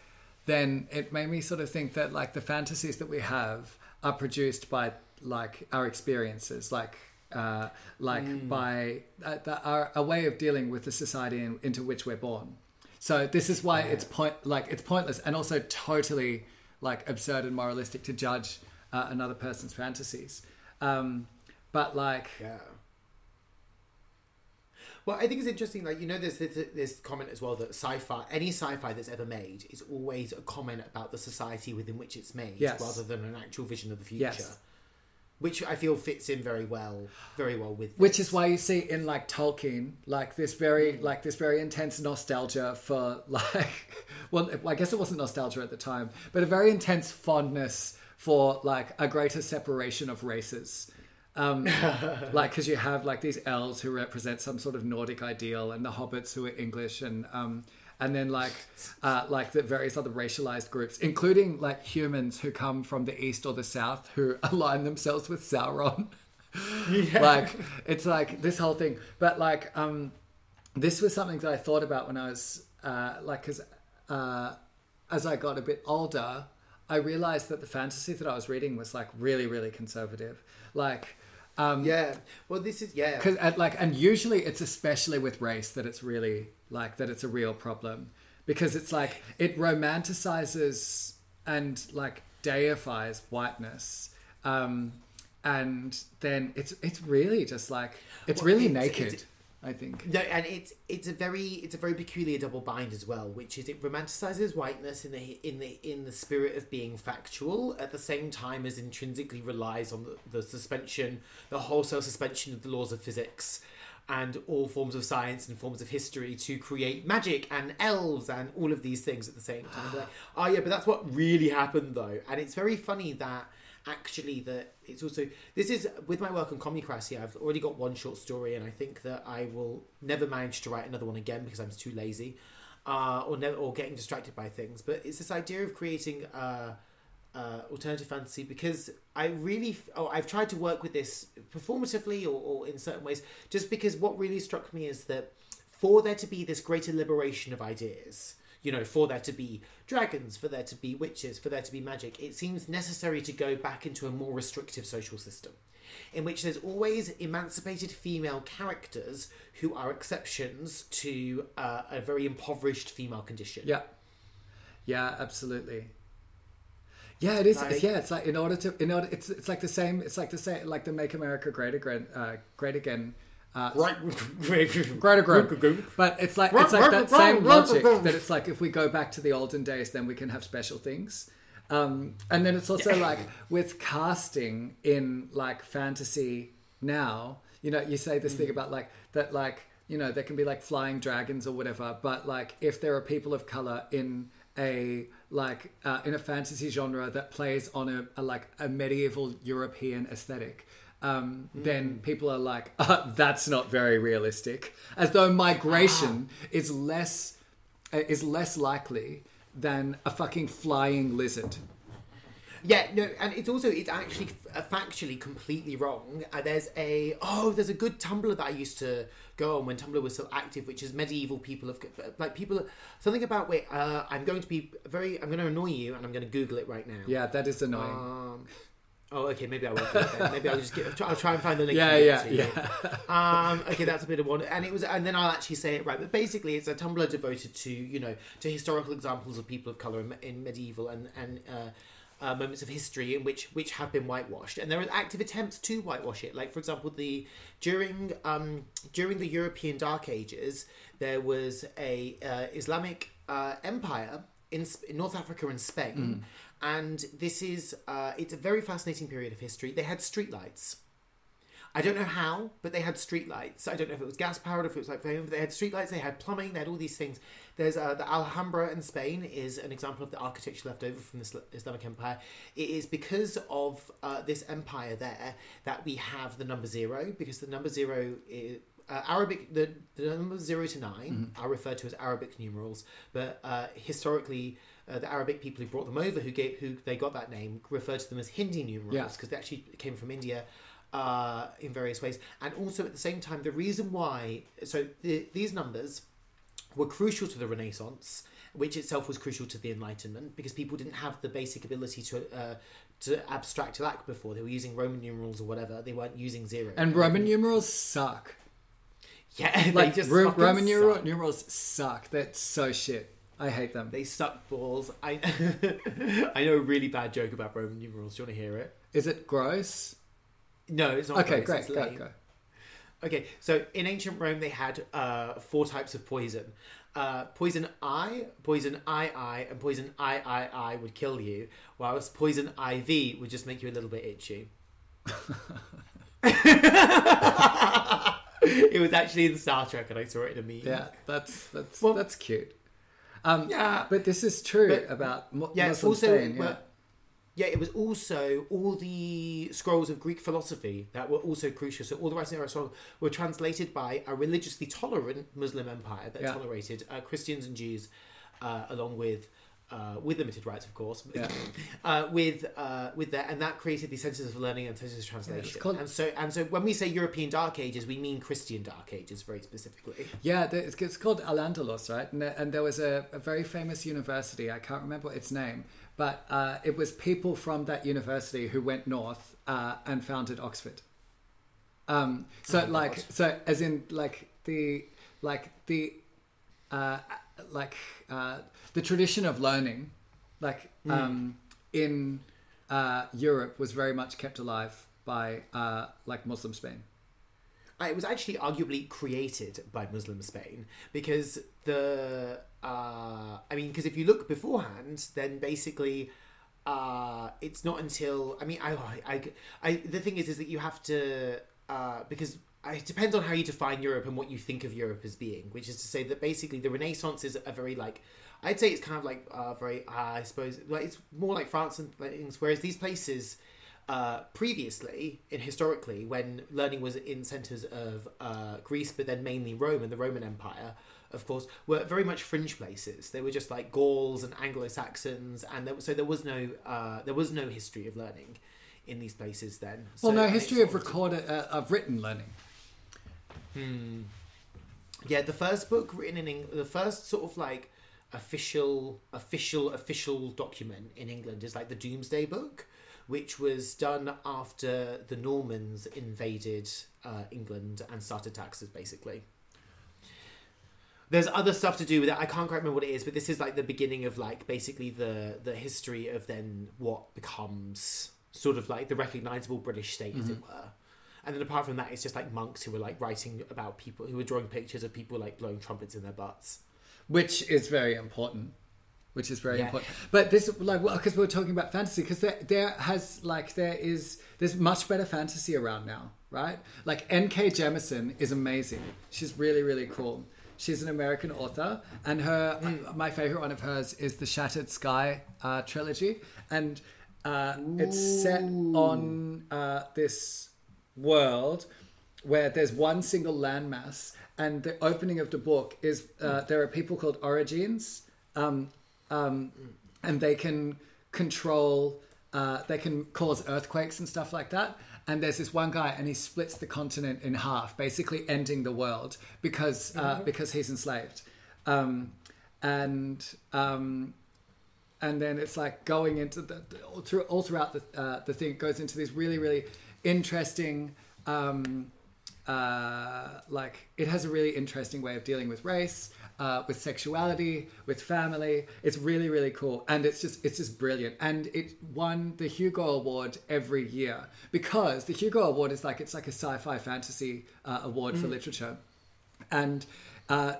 then it made me sort of think that like the fantasies that we have are produced by like our experiences, like uh, like by uh, that are a way of dealing with the society in, into which we're born. So this is why it's point like it's pointless and also totally like absurd and moralistic to judge uh, another person's fantasies. Um, but like, Yeah. Well, I think it's interesting. Like you know, there's this, this comment as well that sci-fi, any sci-fi that's ever made, is always a comment about the society within which it's made, Yes. rather than an actual vision of the future. Yes. Which I feel fits in very well, very well with. which is why you see in like Tolkien, like this very, like this very intense nostalgia for like, well, I guess it wasn't nostalgia at the time, but a very intense fondness for like a greater separation of races. Um, like because you have like these elves who represent some sort of Nordic ideal, and the hobbits who are English, and um, and then like uh, like the various other racialized groups, including like humans who come from the east or the south, who align themselves with Sauron. like it's like this whole thing, but like um, this was something that I thought about when I was uh, like because uh, as I got a bit older, I realized that the fantasy that I was reading was like really really conservative, like. Um, yeah. Well, this is yeah. Cause, and, like, and usually it's especially with race that it's really like that it's a real problem because it's like it romanticizes and like deifies whiteness, um, and then it's it's really just like it's Well, really it's- naked. it's- I think. No, and it's it's a very it's a very peculiar double bind as well, which is it romanticizes whiteness in the in the in the spirit of being factual, at the same time as intrinsically relies on the, the suspension, the wholesale suspension of the laws of physics, and all forms of science and forms of history to create magic and elves and all of these things at the same time. Like, oh yeah, but that's what really happened though, and it's very funny that actually that it's also this is with my work on comicracy i've already got one short story and i think that i will never manage to write another one again because i'm too lazy uh, or never or getting distracted by things but it's this idea of creating uh, uh, alternative fantasy because I really f- oh I've tried to work with this performatively or, or in certain ways just because what really struck me is that for there to be this greater liberation of ideas you know for there to be dragons for there to be witches for there to be magic it seems necessary to go back into a more restrictive social system in which there's always emancipated female characters who are exceptions to uh, a very impoverished female condition Yeah. Yeah, absolutely. Yeah, it is. Like- yeah, it's like in order to, in order, it's it's like the same. It's like the same, like the Make America Great Again, uh, Great Again. Uh, right Great again. But it's like it's like that same logic that it's like if we go back to the olden days, then we can have special things. Um, and then it's also like with casting in like fantasy now, you know, you say this thing about like that, like you know, there can be like flying dragons or whatever, but like if there are people of color in a like uh, in a fantasy genre that plays on a, a like a medieval European aesthetic, um, then people are like, uh, that's not very realistic. As though migration is less uh, is less likely than a fucking flying lizard. Yeah, no, and it's also it's actually factually completely wrong. Uh, there's a oh, there's a good Tumblr that I used to go on when Tumblr was still active, which is medieval people of like people something about wait. Uh, I'm going to be very. I'm going to annoy you, and I'm going to Google it right now. Yeah, that is annoying. Um, oh, okay. Maybe I won't. Do it then. Maybe I'll just get. I'll try, I'll try and find the link. yeah, yeah, to yeah. Um, okay, that's a bit of one, and it was, and then I'll actually say it right. But basically, it's a Tumblr devoted to you know to historical examples of people of color in, in medieval and and uh, uh, moments of history in which which have been whitewashed, and there are active attempts to whitewash it. Like for example, the during um, during the European Dark Ages, there was a uh, Islamic uh, empire in, Sp- in North Africa and Spain. And this is, uh, it's a very fascinating period of history. They had streetlights. I don't know how, but they had streetlights. I don't know if it was gas powered, if it was like they had streetlights, they had plumbing, they had all these things. There's uh, the Alhambra in Spain is an example of the architecture left over from the Islamic Empire. It is because of uh, this empire there that we have the number zero, because the number zero is. Uh, Arabic, the, the numbers zero to 9 are referred to as Arabic numerals, but uh, historically, uh, the Arabic people who brought them over, who gave, who they got that name, referred to them as Hindi numerals Yeah. because they actually came from India uh, in various ways. And also at the same time, the reason why, so the, these numbers were crucial to the Renaissance, which itself was crucial to the Enlightenment, because people didn't have the basic ability to uh, to abstract lack before. They were using Roman numerals or whatever. They weren't using zero. And Roman numerals suck. yeah, they Like just Ro- Roman suck. numerals suck. That's so shit. I hate them. They suck balls. I I know a really bad joke about Roman numerals. Do you want to hear it? Is it gross? No, it's not. Okay, gross, great. it's Go, lame. go. Okay, so in ancient Rome, they had uh, four types of poison. Uh, poison I, poison II, and poison III would kill you, whilst poison IV would just make you a little bit itchy. it was actually in Star Trek, and I saw it in a meme. Yeah, that's that's Well- that's cute. Um, Yeah. but this is true But- about Mu- Yeah, Muslim also. Yeah. well, yeah, it was also all the scrolls of Greek philosophy that were also crucial. So all the writings of Aristotle were translated by a religiously tolerant Muslim empire that Yeah. tolerated uh, Christians and Jews, uh, along with. Uh, with limited rights, of course, Yeah. uh, with uh, with that, and that created the centers of learning and centers of translation. called- and so, and so, when we say European Dark Ages, we mean Christian Dark Ages very specifically. Yeah, it's, it's called Al Andalus, right? And, there- and there was a, a very famous university. I can't remember its name, but uh, it was people from that university who went north uh, and founded Oxford. Um, so, Oh like, God. so as in like the like the uh, like uh, the tradition of learning, like Hmm. um, in uh, Europe, was very much kept alive by uh, like Muslim Spain. Uh, It was actually arguably created by Muslim Spain because the uh, I mean because if you look beforehand, then basically uh, it's not until I mean I, I, I the thing is is that you have to uh, because it depends on how you define Europe and what you think of Europe as being, which is to say that basically the Renaissance is a very like I'd say it's kind of like uh, very uh, I suppose like it's more like France and things, whereas these places uh, previously, in historically, when learning was in centres of uh, Greece, but then mainly Rome and the Roman Empire, of course, were very much fringe places. They were just like Gauls and Anglo Saxons, and there, so there was no uh, there was no history of learning in these places then. Well, So- no history of recorded uh, of written learning. Hmm. Yeah, the first book written in Eng- the first sort of like official, official, official document in England is like the Domesday Book, which was done after the Normans invaded uh, England and started taxes, basically. There's other stuff to do with it. I can't quite remember what it is, but this is like the beginning of like basically the the history of then what becomes sort of like the recognizable British state, as it were. And then apart from that, it's just like monks who were like writing about people who were drawing pictures of people like blowing trumpets in their butts. which is very important which is very Yeah. important. But this like well because we are talking about fantasy because there, there has like there is there's much better fantasy around now right? Like nk jemisin is amazing. She's really really cool. She's an american author and her my favorite one of hers is the shattered sky uh, trilogy. And uh, it's set on uh, this world where there's one single landmass, and the opening of the book is uh, there are people called Orogenes, um, um, and they can control, uh, they can cause earthquakes and stuff like that. And there's this one guy, and he splits the continent in half, basically ending the world because uh, because he's enslaved, um, and um, and then it's like going into the, the- all, through, all throughout the uh, the thing it goes into these really really interesting um, uh, like it has a really interesting way of dealing with race uh, with sexuality with family. It's really really cool. And it's just it's just brilliant. And it won the hugo award every year because the hugo award is like it's like a sci-fi fantasy uh, award for literature. And uh,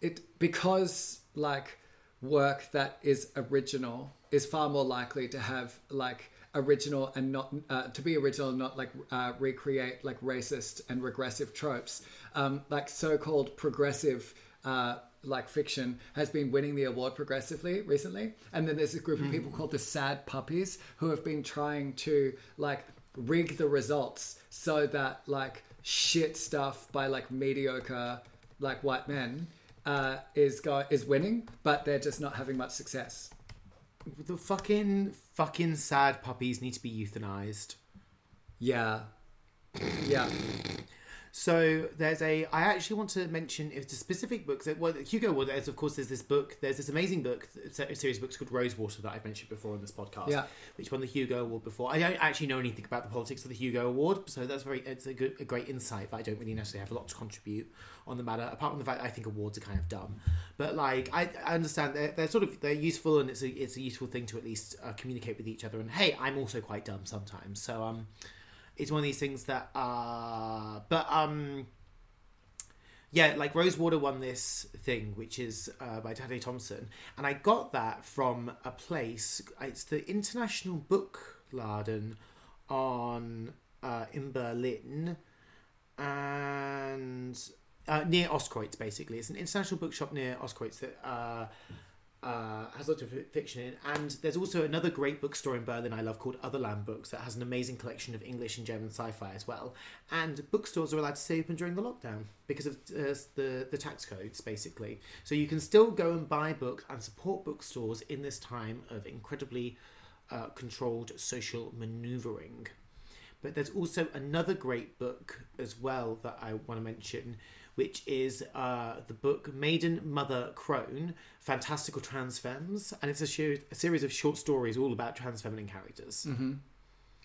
it because like work that is original is far more likely to have like original and not uh, to be original and not like uh, recreate like racist and regressive tropes um, like so-called progressive uh, like fiction has been winning the award progressively recently and then there's a group of people called the sad puppies who have been trying to like rig the results so that like shit stuff by like mediocre like white men uh, is go- is winning, but they're just not having much success. The fucking fucking sad puppies need to be euthanized. Yeah, yeah, So there's a. I actually want to mention it's a specific book. That, well, Hugo. Well, there's of course there's this book. There's this amazing book, a series of books called Rosewater that I've mentioned before on this podcast. Yeah. Which won the Hugo Award before. I don't actually know anything about the politics of the Hugo Award, so that's very. It's a good, a great insight, but I don't really necessarily have a lot to contribute on the matter. Apart from the fact I think awards are kind of dumb, but like I, I understand they're, they're sort of they're useful and it's a it's a useful thing to at least uh, communicate with each other. And hey, I'm also quite dumb sometimes, so um, it's one of these things that uh, but um yeah, like Rosewater won this thing, which is uh, by Tade Thompson, and I got that from a place. It's the International Book Laden on uh, in Berlin, and uh, near Ostkreuz. Basically, it's an international bookshop near Ostkreuz that uh, uh, has lots of fiction in. And there's also another great bookstore in Berlin I love called Otherland Books that has an amazing collection of English and German sci-fi as well. And bookstores are allowed to stay open during the lockdown because of uh, the the tax codes, basically. So you can still go and buy books and support bookstores in this time of incredibly uh, controlled social manoeuvring. But there's also another great book as well that I want to mention, which is uh, the book Maiden Mother Crone, Fantastical Trans Femmes, and it's a, sh- a series of short stories all about trans feminine characters. Mm-hmm.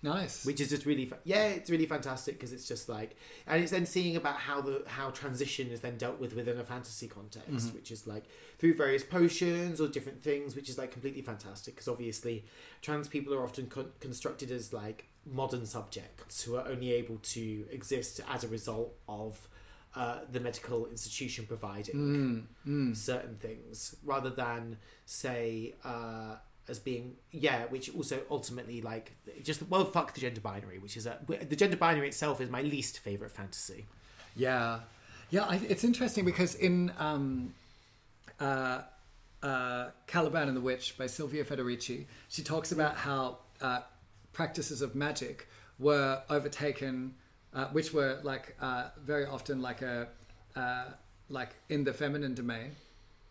Nice. Which is just really, fa- yeah, it's really fantastic because it's just like, and it's then seeing about how the how transition is then dealt with within a fantasy context, which is like through various potions or different things, which is like completely fantastic because obviously trans people are often con- constructed as like modern subjects who are only able to exist as a result of uh, the medical institution providing certain things rather than say uh, as being yeah which also ultimately like just well fuck the gender binary which is a the gender binary itself is my least favorite fantasy Yeah, yeah. I, it's interesting because in um, uh, uh, Caliban and the Witch by Silvia Federici, she talks about how uh, practices of magic were overtaken, uh, which were like uh, very often like a uh, like in the feminine domain,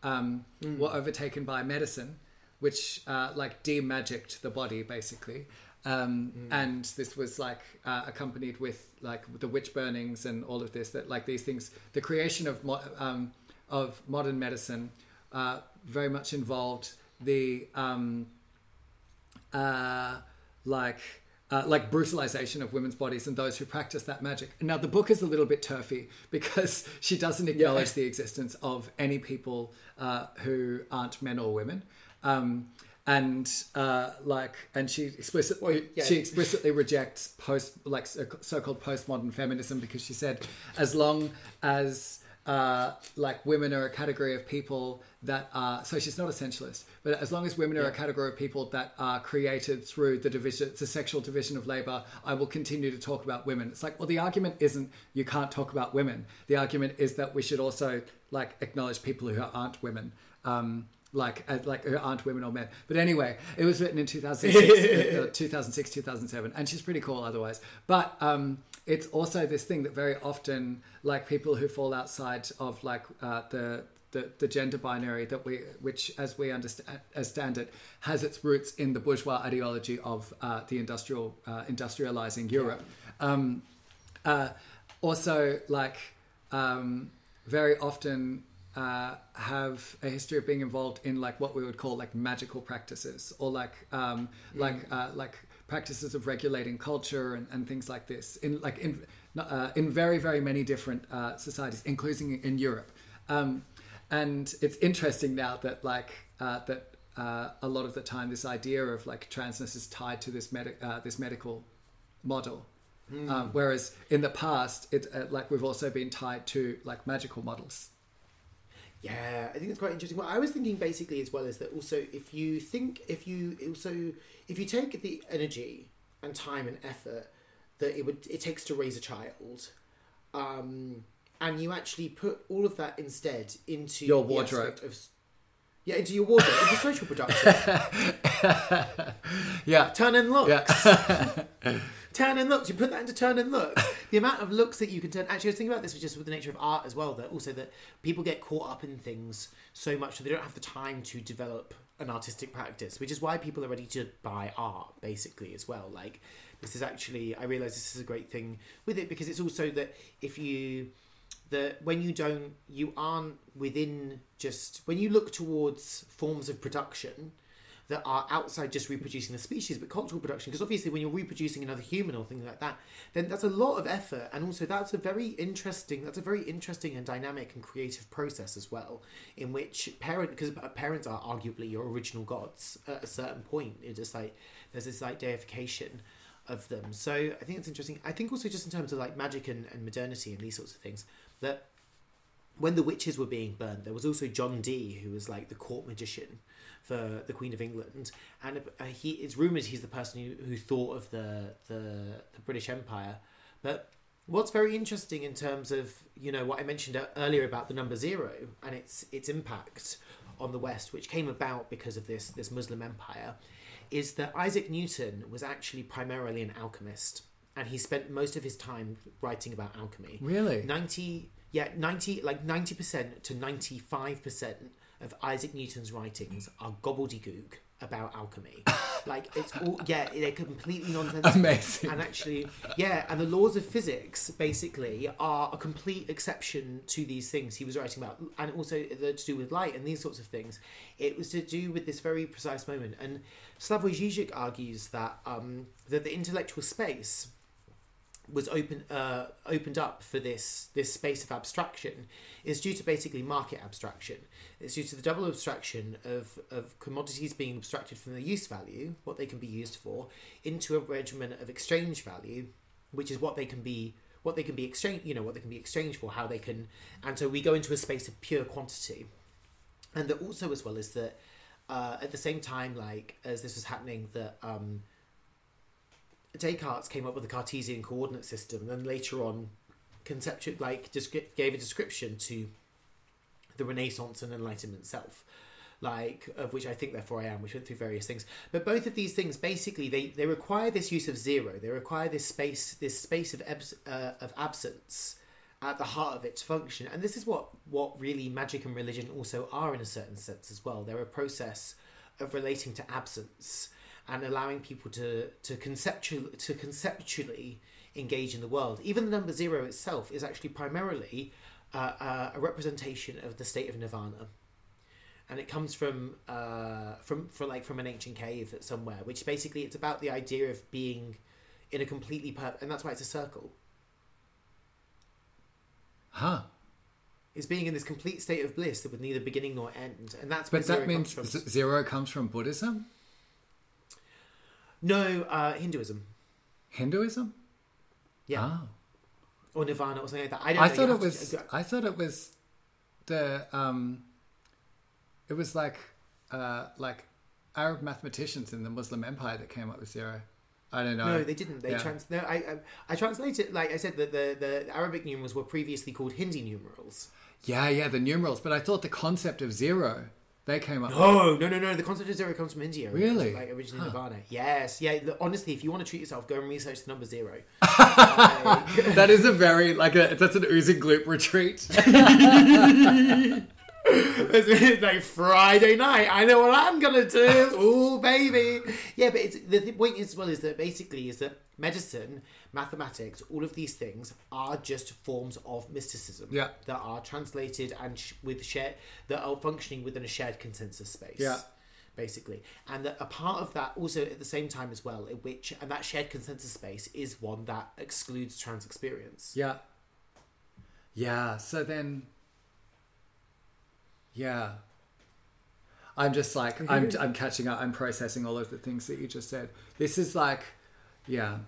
um, were overtaken by medicine, which uh, like demagicked the body basically. Um, And this was like uh, accompanied with like the witch burnings and all of this. That like these things, the creation of mo- um, of modern medicine uh, very much involved the um, uh, like uh, like brutalization of women's bodies and those who practice that magic. Now the book is a little bit turfy because she doesn't acknowledge the existence of any people uh, who aren't men or women. Um, and uh, like, and she explicitly yeah. she explicitly rejects post like so- so-called postmodern feminism because she said as long as uh, like women are a category of people that are so she's not essentialist but as long as women are a category of people that are created through the division the sexual division of labor i will continue to talk about women. It's like well the argument isn't you can't talk about women. The argument is that we should also like acknowledge people who aren't women um, like uh, like who aren't women or men. But anyway it was written in 2006 uh, 2006 2007 and she's pretty cool otherwise. But um it's also this thing that very often like people who fall outside of like uh, the the, the gender binary that we which as we understand understand it has its roots in the bourgeois ideology of uh, the industrial uh, industrializing Europe. Um, uh, also like um, very often uh, have a history of being involved in like what we would call like magical practices or like um, like uh, like practices of regulating culture and, and things like this in like in uh, in very very many different uh, societies including in Europe. Um, and it's interesting now that like uh, that uh, a lot of the time this idea of like transness is tied to this medic uh, this medical model. Um, whereas in the past it uh, like we've also been tied to like magical models Yeah, I think it's quite interesting. What I was thinking basically as well is that also if you think if you also if you take the energy and time and effort that it would it takes to raise a child, um, and you actually put all of that instead into Your wardrobe. of yeah into your wardrobe into social production. yeah Turn and looks. yeah turn and looks. You put that into turn and looks. the amount of looks that you can turn. Actually, I was thinking about this was just with the nature of art as well. That also that people get caught up in things so much that they don't have the time to develop an artistic practice, which is why people are ready to buy art basically as well. Like This is actually I realise this is a great thing with it because it's also that if you that when you don't you aren't within just when you look towards forms of production that are outside just reproducing the species, but cultural production. Because obviously, when you're reproducing another human or things like that, then that's a lot of effort, and also that's a very interesting. That's a very interesting and dynamic and creative process as well, in which parent because parents are arguably your original gods at a certain point. It's just like there's this like deification of them. So I think it's interesting. I think also just in terms of like magic and, and modernity and these sorts of things that when the witches were being burned, there was also John Dee, who was like the court magician for the Queen of England, and uh, he it's rumored he's the person who, who thought of the, the the British Empire. But what's very interesting in terms of you know what I mentioned earlier about the number zero and its its impact on the West, which came about because of this this Muslim empire, is that Isaac Newton was actually primarily an alchemist, and he spent most of his time writing about alchemy. Really, ninety yeah ninety like ninety percent to ninety five percent of Isaac Newton's writings are gobbledygook about alchemy. like it's all yeah, they're completely nonsensical. Amazing. And actually, yeah, and the laws of physics basically are a complete exception to these things he was writing about, and also to do with light and these sorts of things. It was to do with this very precise moment. And Slavoj Žižek argues that um, that the intellectual space was open uh, opened up for this this space of abstraction is due to basically market abstraction. It's due to the double abstraction of, of commodities being abstracted from their use value, what they can be used for, into a regimen of exchange value, which is what they can be what they can be exchanged you know what they can be exchanged for, how they can and so we go into a space of pure quantity. And that also as well is that uh, at the same time like as this was happening that um, Descartes came up with the Cartesian coordinate system, and then later on, conceptual like gave a description to the Renaissance and Enlightenment itself, like of which I think therefore I am, which went through various things. But both of these things basically they, they require this use of zero. They require this space this space of abs- uh, of absence at the heart of it to function. And this is what what really magic and religion also are in a certain sense as well. They're a process of relating to absence and allowing people to to conceptual to conceptually engage in the world. Even the number zero itself is actually primarily uh, uh, a representation of the state of nirvana, and it comes from uh, from from like from an ancient cave somewhere. Which basically it's about the idea of being in a completely per- and that's why it's a circle. Huh. Is being in this complete state of bliss that with neither beginning nor end, and that's but that means comes zero comes from Buddhism. No, uh, Hinduism. Hinduism. Yeah. Oh. Or Nirvana or something like that. I don't. I thought it was. To... I thought it was the. um It was like, uh like Arab mathematicians in the Muslim Empire that came up with zero. I don't know. No, they didn't. They yeah. trans. No, I, I, I translated. Like I said, that the, the Arabic numerals were previously called Hindi numerals. Yeah, yeah, the numerals. But I thought the concept of zero they came up. No, no, no, no. The concept of zero comes from India. Really? Like originally huh. Nirvana. Yes. Yeah. Honestly, if you want to treat yourself, go and research the number zero. that is a very like a that's an oozing gloop retreat. it's like Friday night. I know what I'm gonna do. Ooh, baby. Yeah, but it's, the point as well is that basically is that medicine mathematics, all of these things are just forms of mysticism yeah. that are translated and sh- with share that are functioning within a shared consensus space. Yeah. Basically, and that a part of that also at the same time as well, which and that shared consensus space is one that excludes trans experience. Yeah. Yeah. So then, yeah, I'm just like I'm I'm catching up. I'm processing all of the things that you just said. This is like, yeah,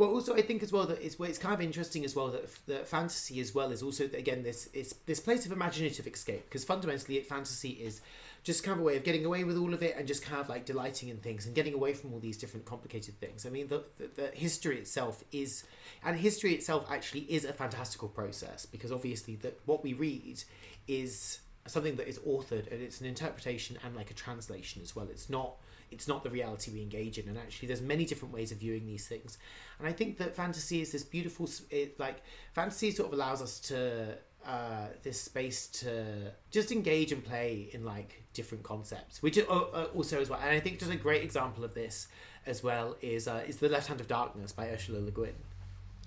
well, also I think as well that it's it's kind of interesting as well that that fantasy as well is also again this it's this place of imaginative escape because fundamentally it fantasy is just kind of a way of getting away with all of it and just kind of like delighting in things and getting away from all these different complicated things. I mean, the, the, the, history itself is, and history itself actually is a fantastical process because obviously that what we read is something that is authored and it's an interpretation and like a translation as well. It's not it's not the reality we engage in and actually there's many different ways of viewing these things and i think that fantasy is this beautiful it, like fantasy sort of allows us to uh, this space to just engage and play in like different concepts, which also as well. And I think just a great example of this as well is uh, is the Left Hand of Darkness by Ursula Le Guin.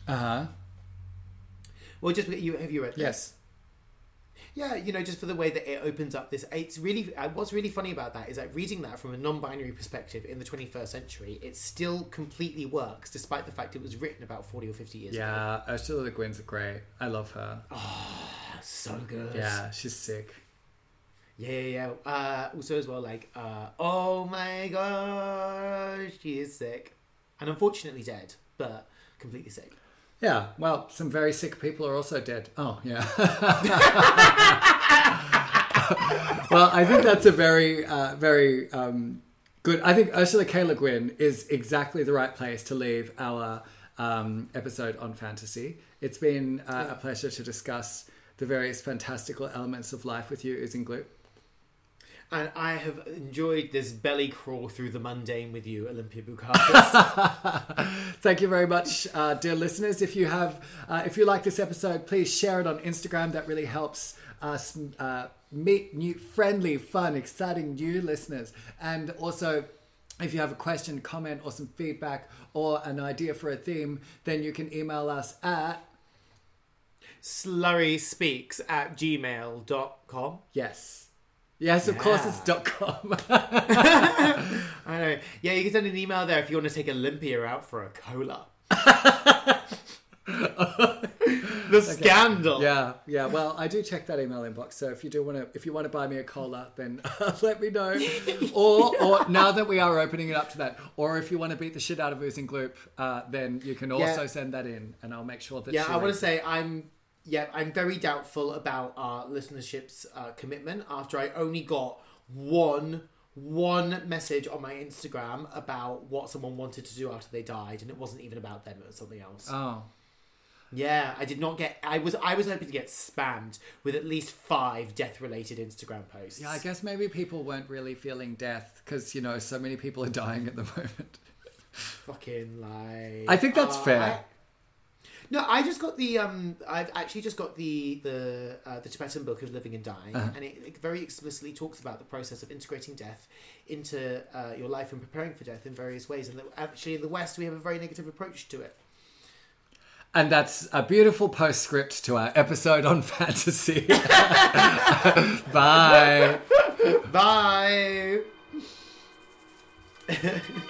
Uh huh. Well, just you have you read? that? Yes. Yeah, you know, just for the way that it opens up this, it's really uh, what's really funny about that is that reading that from a non-binary perspective in the 21st century, it still completely works, despite the fact it was written about 40 or 50 years ago. Yeah, Ursula Le Guin's great. I love her. Oh, so good. Yeah, she's sick. Yeah, yeah, yeah. Uh, also, as well, like, uh, oh my gosh, she is sick, and unfortunately dead, but completely sick. Yeah, well, some very sick people are also dead. Oh, yeah. well, I think that's a very, uh, very um, good. I think Ursula K. Le Guin is exactly the right place to leave our um, episode on fantasy. It's been uh, a pleasure to discuss the various fantastical elements of life with you, Oozing Gloop. And I have enjoyed this belly crawl through the mundane with you, Olympia Bukakis. Thank you very much, uh, dear listeners. If you have, uh, if you like this episode, please share it on Instagram. That really helps us uh, meet new, friendly, fun, exciting new listeners. And also, if you have a question, comment, or some feedback, or an idea for a theme, then you can email us at Slurry speaks at gmail.com. yes, yes, of course it's dot com. I know. Yeah, you can send an email there if you want to take Olympia out for a cola. the scandal. Yeah, yeah. Well, I do check that email inbox. So if you do want to, if you want to buy me a cola, then let me know. or, or now that we are opening it up to that, or if you want to beat the shit out of Oozing Gloop, uh, then you can also Yeah. send that in, and I'll make sure that. Yeah, I want to say I'm yeah I'm very doubtful about our listenership's uh, commitment after I only got one one message on my Instagram about what someone wanted to do after they died, and it wasn't even about them; it was something else. Oh, yeah, I did not get. I was I was hoping to get spammed with at least five death related Instagram posts. yeah. I guess maybe people weren't really feeling death because you know so many people are dying at the moment. fucking like. I think that's uh, fair. No, I just got the um. I've actually just got the the uh, the Tibetan book of living and dying, Uh-huh. and it, it very explicitly talks about the process of integrating death into uh, your life and preparing for death in various ways. And actually, in the West, we have a very negative approach to it. And that's a beautiful postscript to our episode on fantasy. Bye. Bye.